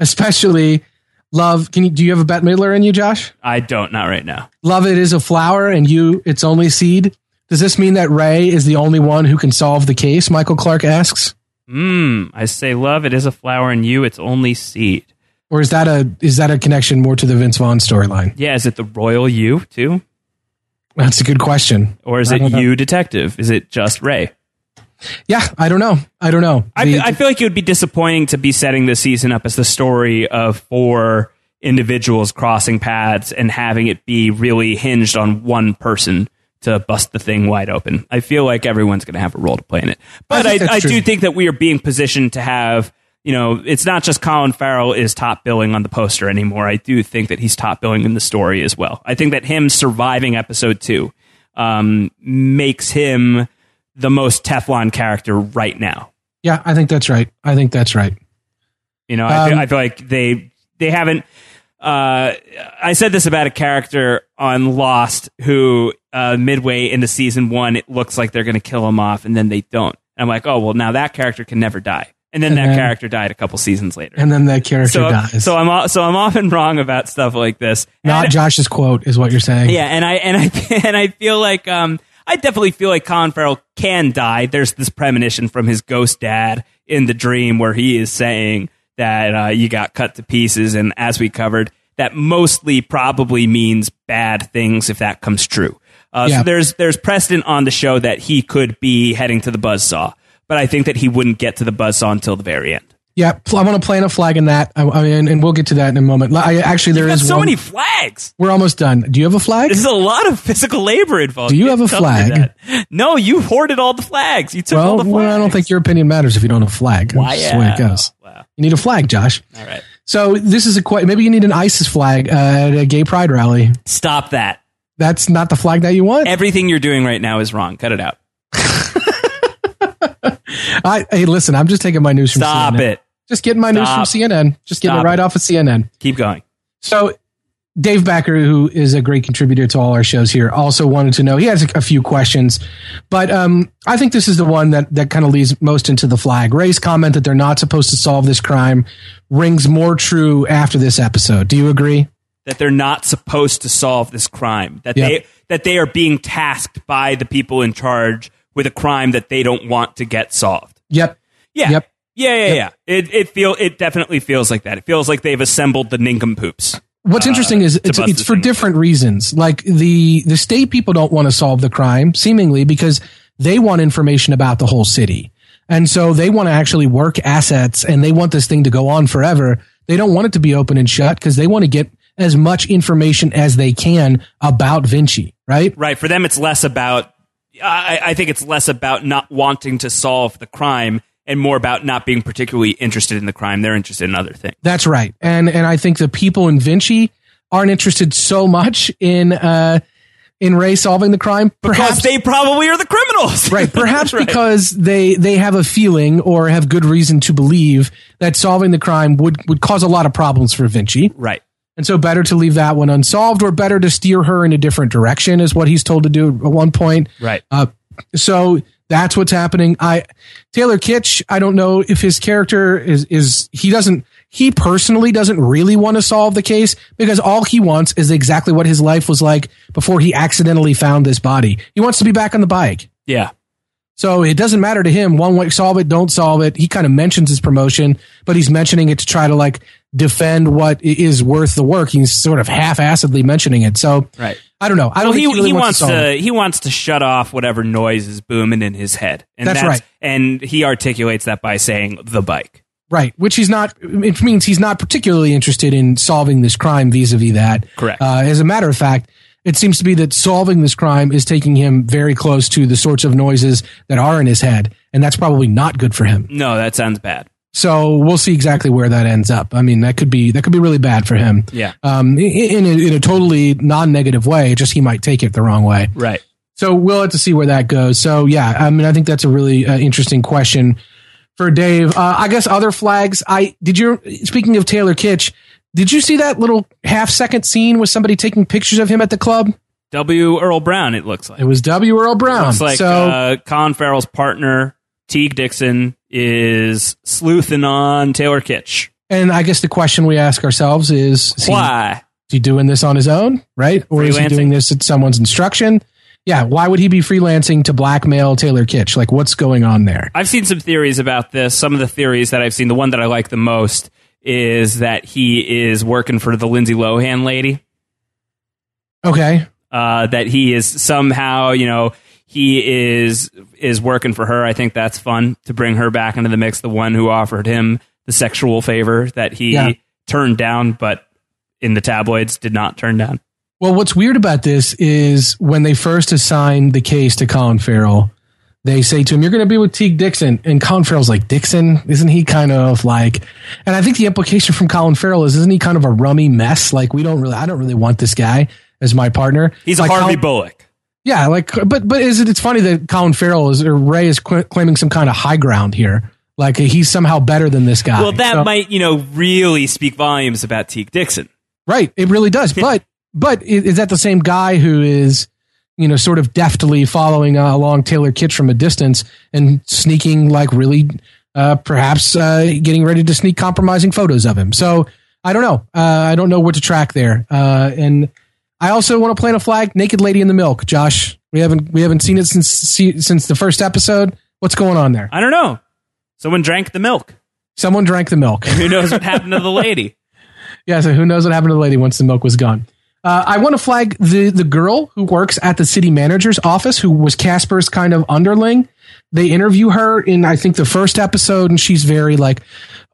especially love. Can you do you have a Bette Midler in you, Josh? I don't, not right now. Love it is a flower, and you its only seed. Does this mean that Ray is the only one who can solve the case? Michael Clark asks. Hmm. I say, love it is a flower, and you its only seed. Or is that a is that a connection more to the Vince Vaughn storyline? Yeah, is it the royal you too? That's a good question. Or is it you, detective? Is it just Ray? Yeah, I don't know. I don't know. I, the, I feel like it would be disappointing to be setting the season up as the story of four individuals crossing paths and having it be really hinged on one person to bust the thing wide open. I feel like everyone's going to have a role to play in it. But I, I, I do think that we are being positioned to have you know, it's not just Colin Farrell is top billing on the poster anymore. I do think that he's top billing in the story as well. I think that him surviving episode two um, makes him the most Teflon character right now. Yeah, I think that's right. I think that's right. You know, I, feel, um, I feel like they they haven't. Uh, I said this about a character on Lost who uh, midway into season one, it looks like they're going to kill him off, and then they don't. I'm like, oh well, now that character can never die. And then and that then, character died a couple seasons later. And then that character so, dies. So I'm so I'm often wrong about stuff like this. Not and, Josh's quote is what you're saying. Yeah, and I and I [laughs] and I feel like um I definitely feel like Colin Farrell can die. There's this premonition from his ghost dad in the dream where he is saying that uh, you got cut to pieces, and as we covered, that mostly probably means bad things if that comes true. Uh, yeah. So there's there's precedent on the show that he could be heading to the buzzsaw but I think that he wouldn't get to the buzzsaw until the very end. Yeah, I want to plant a flag in that. I, I mean, and we'll get to that in a moment. I, actually, there is so one- many flags. We're almost done. Do you have a flag? There's a lot of physical labor involved. Do you have a flag? No, you hoarded all the flags. You took all Well, the flags. well, I don't think your opinion matters if you don't have a flag. Why? That's the way it goes. Wow. You need a flag, Josh. All right. So this is a que- maybe you need an ISIS flag uh, at a gay pride rally. Stop that. That's not the flag that you want. Everything you're doing right now is wrong. Cut it out. I, hey, listen, I'm just taking my news from Stop CNN. it. Just getting my news from CNN. Just getting Stop it right it. off of CNN. Keep going. So Dave Backer, who is a great contributor to all our shows here, also wanted to know. He has a, a few questions, but um, I think this is the one that that kind of leads most into the flag. Ray's comment that they're not supposed to solve this crime rings more true after this episode. Do you agree? That they're not supposed to solve this crime. That Yep. they that they are being tasked by the people in charge with a crime that they don't want to get solved. Yep. Yeah. Yep. Yeah, yeah, yeah. It it feel it definitely feels like that. It feels like they've assembled the nincompoops. What's uh, interesting is it's, it's for thing. different reasons. Like the the state people don't want to solve the crime, seemingly because they want information about the whole city, and so they want to actually work assets, and they want this thing to go on forever. They don't want it to be open and shut because they want to get as much information as they can about Vinci. Right? Right. For them, it's less about. I, I think it's less about not wanting to solve the crime and more about not being particularly interested in the crime. They're interested in other things. That's right. And and I think the people in Vinci aren't interested so much in uh in Ray solving the crime. Because they probably are the criminals. Right. [laughs] Perhaps Right. because they they have a feeling or have good reason to believe that solving the crime would would cause a lot of problems for Vinci. Right. And so better to leave that one unsolved or better to steer her in a different direction is what he's told to do at one point. Right. Uh, so that's what's happening. I Taylor Kitsch, I don't know if his character is is he doesn't he personally doesn't really want to solve the case because all he wants is exactly what his life was like before he accidentally found this body. He wants to be back on the bike. Yeah. So it doesn't matter to him. One way, solve it, don't solve it. He kind of mentions his promotion, but he's mentioning it to try to like defend what is worth the work. He's sort of half-assedly mentioning it. So Right. I don't know. I don't he, think he, really he wants, wants to. to he wants to shut off whatever noise is booming in his head. And That's right. And he articulates that by saying the bike. Right, which he's not. It means he's not particularly interested in solving this crime vis-a-vis that. Correct. Uh, as a matter of fact, it seems to be that solving this crime is taking him very close to the sorts of noises that are in his head, and that's probably not good for him. No, that sounds bad. So we'll see exactly where that ends up. I mean, that could be that could be really bad for him. Yeah. Um, in, in, a, in a totally non-negative way. Just he might take it the wrong way. Right. So we'll have to see where that goes. So yeah, I mean, I think that's a really uh, interesting question for Dave. Uh, I guess other flags. I did you. Speaking of Taylor Kitsch, did you see that little half second scene with somebody taking pictures of him at the club? W. Earl Brown, it looks like. It was W. Earl Brown. Looks like so uh, Colin Farrell's partner, Teague Dixon, is sleuthing on Taylor Kitsch. and I guess the question we ask ourselves is: is he- Why? Is he doing this on his own, right? Or is he doing this at someone's instruction? Yeah. Why would he be freelancing to blackmail Taylor Kitsch? Like, what's going on there? I've seen some theories about this. Some of the theories that I've seen, the one that I like the most is that he is working for the Lindsay Lohan lady. Okay. Uh, that he is somehow, you know, he is is working for her. I think that's fun to bring her back into the mix. The one who offered him the sexual favor that he Yeah. turned down, but in the tabloids did not turn down. Well, what's weird about this is when they first assigned the case to Colin Farrell, they say to him, You're going to be with Teague Dixon. And Colin Farrell's like, Dixon? Isn't he kind of like, and I think the implication from Colin Farrell is, Isn't he kind of a rummy mess? Like, we don't really, I don't really want this guy as my partner. He's like a Harvey Colin- Bullock. Yeah, like, but but is it? It's funny that Colin Farrell is or Ray is qu- claiming some kind of high ground here. Like he's somehow better than this guy. Well, that So- might, you know, really speak volumes about Teague Dixon. right. It really does. But but is that the same guy who is you know sort of deftly following uh, along Taylor Kitsch from a distance and sneaking like really uh, perhaps uh, getting ready to sneak compromising photos of him? So I don't know. Uh, I don't know what to track there. Uh, and I also want to plant a flag. Naked Lady in the Milk, Josh. We haven't we haven't seen it since see, since the first episode. What's going on there? I don't know. Someone drank the milk. Someone drank the milk. Who knows what happened to the [laughs] lady? yeah, so who knows what happened to the lady once the milk was gone? Uh, I want to flag the the girl who works at the city manager's office, who was Casper's kind of underling. They interview her in I think the first episode, and she's very like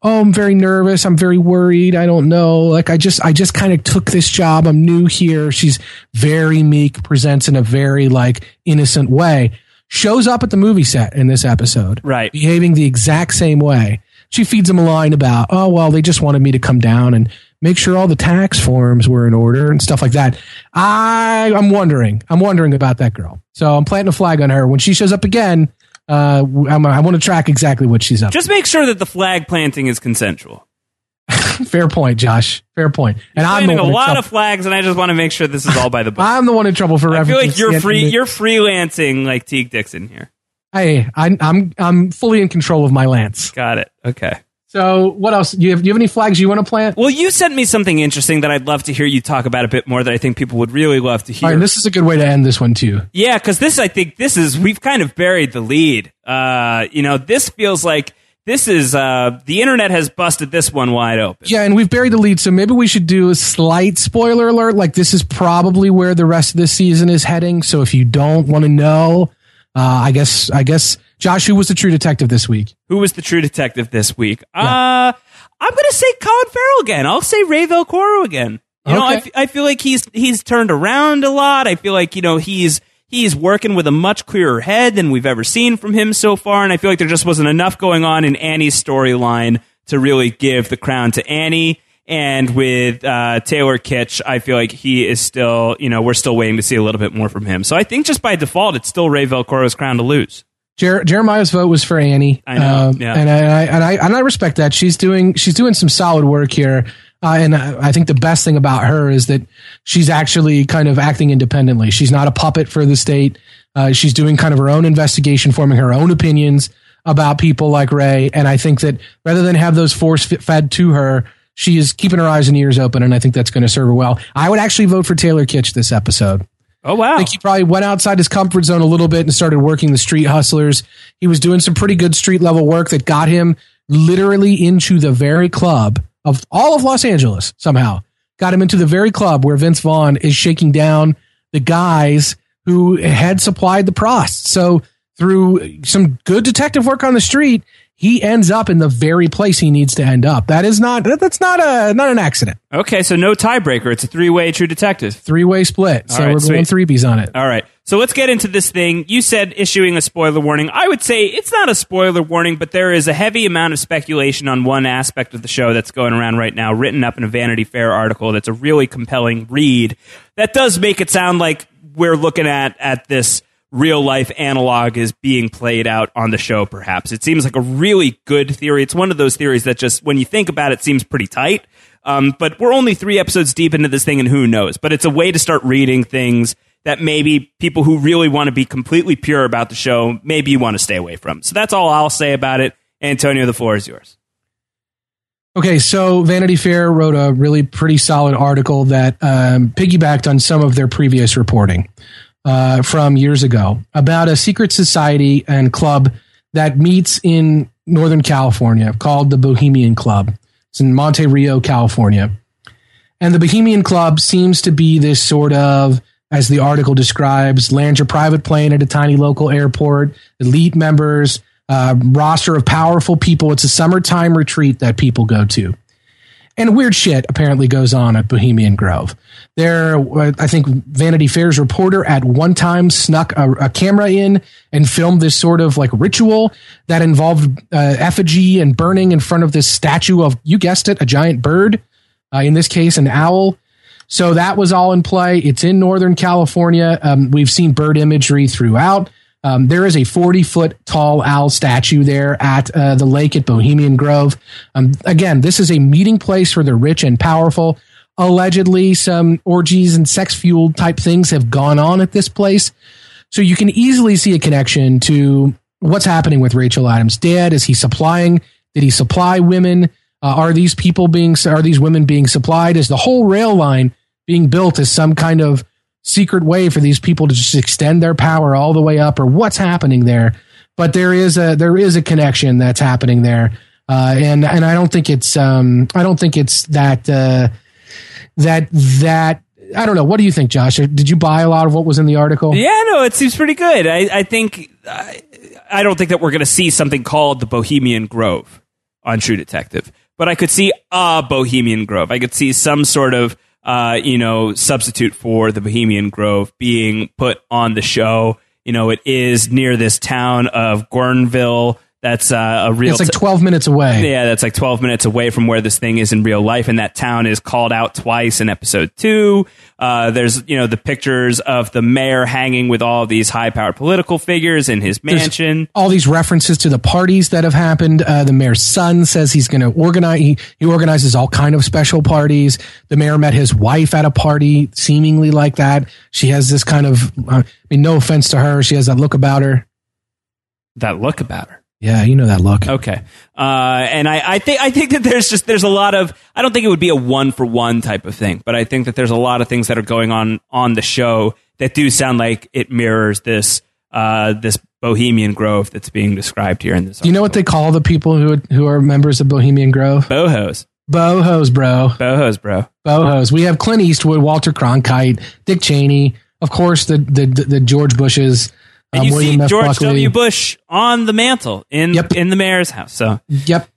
oh, I'm very nervous. I'm very worried. I don't know. Like I just, I just kind of took this job. I'm new here. She's very meek, presents in a very like innocent way. Shows up at the movie set in this episode, Right. behaving the exact same way. She feeds him a line about, oh, well, they just wanted me to come down and make sure all the tax forms were in order and stuff like that. I, I'm wondering, I'm wondering about that girl. So I'm planting a flag on her. When she shows up again, uh, I'm, I want to track exactly what she's up. Just make sure that the flag planting is consensual. [laughs] Fair point, Josh. Fair point. And I'm the Planting a lot of flags, and I just want to make sure this is all by the book. [laughs] I'm the one in trouble for I feel like you're free. the- You're freelancing like Teague Dixon here. Hey, I, I'm I'm fully in control of my lance. Got it. Okay. So what else? Do you have, do you have any flags you want to plant? Well, you sent me something interesting that I'd love to hear you talk about a bit more. That I think people would really love to hear. All right, this is a good way to end this one too. Yeah, because this, I think, this is we've kind of buried the lead. Uh, you know, this feels like this is uh, the internet has busted this one wide open. Yeah, and we've buried the lead, so maybe we should do a slight spoiler alert. Like this is probably where the rest of the season is heading. So if you don't want to know, uh, I guess I guess Josh, who was the true detective this week? Who was the true detective this week? Uh, I'm going to say Colin Farrell again. I'll say Ray Velcoro again. You know, I, Okay. f- I feel like he's he's turned around a lot. I feel like you know he's he's working with a much clearer head than we've ever seen from him so far. And I feel like there just wasn't enough going on in Annie's storyline to really give the crown to Annie. And with uh, Taylor Kitsch, I feel like he is still, you know, we're still waiting to see a little bit more from him. So I think just by default, it's still Ray Velcoro's crown to lose. Jer- Jeremiah's vote was for Annie. I know, Um, yeah. and, I, and I and I and I respect that. She's doing she's doing some solid work here. Uh, and I I think the best thing about her is that she's actually kind of acting independently. She's not a puppet for the state. Uh, she's doing kind of her own investigation, forming her own opinions about people like Ray. And I think that rather than have those force fed to her, she is keeping her eyes and ears open. And I think that's going to serve her well. I would actually vote for Taylor Kitsch this episode. Oh wow! I think he probably went outside his comfort zone a little bit and started working the street hustlers. He was doing some pretty good street level work that got him literally into the very club of all of Los Angeles somehow. Got him into the very club where Vince Vaughn is shaking down the guys who had supplied the prost. So through some good detective work on the street, he ends up in the very place he needs to end up. That is not that- that's not a not an accident. Okay, so no tiebreaker. It's a three-way True Detective. Three way split. So right, we're going three Bs on it. All right, so let's get into this thing. You said issuing a spoiler warning. I would say it's not a spoiler warning, but there is a heavy amount of speculation on one aspect of the show that's going around right now, written up in a Vanity Fair article. That's a really compelling read. That does make it sound like we're looking at at this real life analog is being played out on the show. Perhaps it seems like a really good theory. It's one of those theories that just when you think about it, seems pretty tight. Um, but we're only three episodes deep into this thing, and who knows? But it's a way to start reading things that maybe people who really want to be completely pure about the show, maybe you want to stay away from. So that's all I'll say about it. Antonio, the floor is yours. Okay, so Vanity Fair wrote a really pretty solid article that um, piggybacked on some of their previous reporting uh, from years ago about a secret society and club that meets in Northern California called the Bohemian Club. It's in Monte Rio, California. And the Bohemian Club seems to be this sort of, as the article describes, land your private plane at a tiny local airport, elite members, uh, roster of powerful people. It's a summertime retreat that people go to. And weird shit apparently goes on at Bohemian Grove. There, uh, I think Vanity Fair's reporter at one time snuck a, a camera in and filmed this sort of like ritual that involved uh, effigy and burning in front of this statue of, you guessed it, a giant bird. Uh, in this case, an owl. So that was all in play. It's in Northern California. Um, we've seen bird imagery throughout. Um, there is a 40 foot tall owl statue there at uh, the lake at Bohemian Grove. Um, again, this is a meeting place for the rich and powerful. Allegedly, some orgies and sex fueled type things have gone on at this place. So you can easily see a connection to what's happening with Rachel Adams' dad. Is he supplying? Did he supply women? Uh, are these people being? Are these women being supplied? Is the whole rail line being built as some kind of secret way for these people to just extend their power all the way up, or what's happening there? But there is a there is a connection that's happening there, uh, and and I don't think it's um I don't think it's that uh, that that I don't know. What do you think, Josh? Did you buy a lot of what was in the article? Yeah, no, it seems pretty good. I, I think I, I don't think that we're going to see something called the Bohemian Grove on True Detective. But I could see a Bohemian Grove. I could see some sort of uh, you know substitute for the Bohemian Grove being put on the show. You know, it is near this town of Guerneville. That's uh, a real. It's like 12 minutes away. Yeah, that's like 12 minutes away from where this thing is in real life, and that town is called out twice in episode two. Uh, there's, you know, the pictures of the mayor hanging with all these high-powered political figures in his There's mansion. all these references to the parties that have happened. Uh, the mayor's son says he's going to organize. He, he organizes all kind of special parties. The mayor met his wife at a party, seemingly like that. She has this kind of. Uh, I mean, no offense to her, she has that look about her. That look about her. Yeah, you know that look. Okay, uh, and I, I think I think that there's just there's a lot of I don't think it would be a one for one type of thing, but I think that there's a lot of things that are going on on the show that do sound like it mirrors this uh, this Bohemian Grove that's being described here in this. Do you know what they call the people who who are members of Bohemian Grove? Bohos, Bohos, bro. bohos, bro. Bohos. We have Clint Eastwood, Walter Cronkite, Dick Cheney, of course, the the, the George Bushes. And um, you William see F. George Buckley. W. Bush on the mantle in Yep. in the mayor's house. So Yep.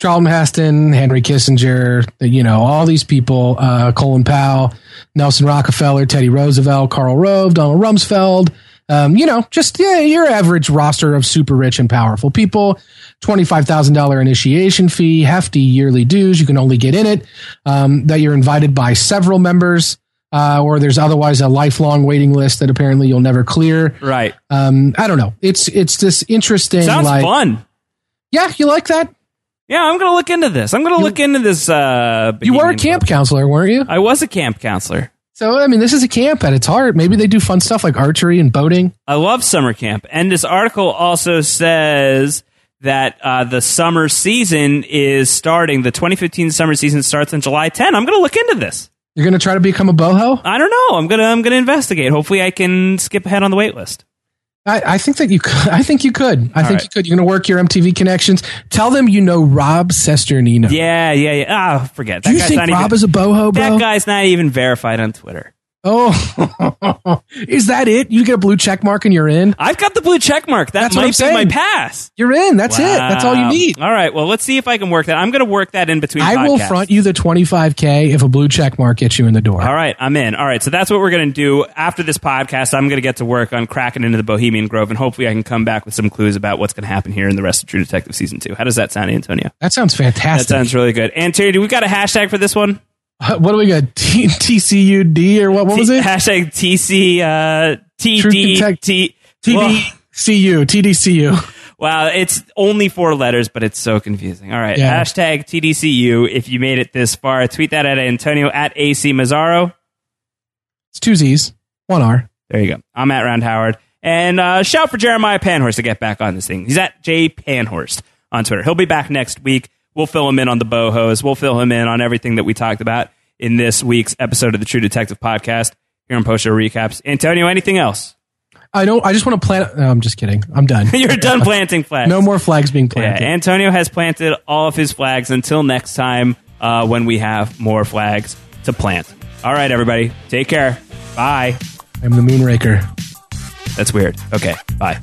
Charlton Heston, Henry Kissinger, you know, all these people, uh, Colin Powell, Nelson Rockefeller, Teddy Roosevelt, Karl Rove, Donald Rumsfeld, um, you know, just yeah, your average roster of super rich and powerful people. $25,000 initiation fee, hefty yearly dues. You can only get in it. Um, that you're invited by several members, uh, or there's otherwise a lifelong waiting list that apparently you'll never clear. right, Um, I don't know. It's, it's this interesting, sounds like, fun. yeah, you like that? Yeah, I'm gonna look into this. I'm gonna look into this. Uh, You were a camp Grove. counselor, weren't you? I was a camp counselor. So, I mean, this is a camp at its heart. Maybe they do fun stuff like archery and boating. I love summer camp. And this article also says that uh, the summer season is starting. The 2015 summer season starts on July 10. I'm going to look into this. You're going to try to become a boho? I don't know. I'm gonna I'm gonna investigate. Hopefully, I can skip ahead on the wait list. I, I think that you could. [laughs] I think you could. I think right. you could. You're going to work your MTV connections. Tell them you know Rob Cesternino. Yeah, yeah, yeah. Ah, forget. Do That you guy's think Rob even, is a boho, bro? That guy's not even verified on Twitter. Oh, [laughs] is that it? You get a blue check mark and you're in. I've got the blue check mark. That That's what I'm might be my pass. You're in. That's it. That's all you need. All right. Well, let's see if I can work that. I'm going to work that in between. I will podcasts. front you the 25k if a blue check mark gets you in the door. All right, I'm in. All right, so that's what we're going to do after this podcast. I'm going to get to work on cracking into the Bohemian Grove, and hopefully, I can come back with some clues about what's going to happen here in the rest of True Detective season two. How does that sound, Antonio? That sounds fantastic. That sounds really good. Antonio, do we got a hashtag for this one? [laughs] What do we got? [laughs] T- TCUD or what? What was it? Hashtag TC uh, TD T. Well, TDCU. TDCU. Wow, it's only four letters, but it's so confusing. All right, Yeah. hashtag TDCU. If you made it this far, tweet that at Antonio at AC Mazzaro. It's two Z's, one R. There you go. I'm at Round Howard. And uh, shout for Jeremiah Panhorst to get back on this thing. He's at J Panhorst on Twitter. He'll be back next week. We'll fill him in on the bohos. We'll fill him in on everything that we talked about in this week's episode of the True Detective Podcast here on Post Show Recaps. Antonio, anything else? I don't. I just want to plant. No, I'm just kidding. I'm done. [laughs] You're done planting flags. no more flags being Yeah, planted. Antonio has planted all of his flags until next time uh, when we have more flags to plant. All right, everybody. Take care. Bye. I'm the Moonraker. That's weird. Okay. Bye.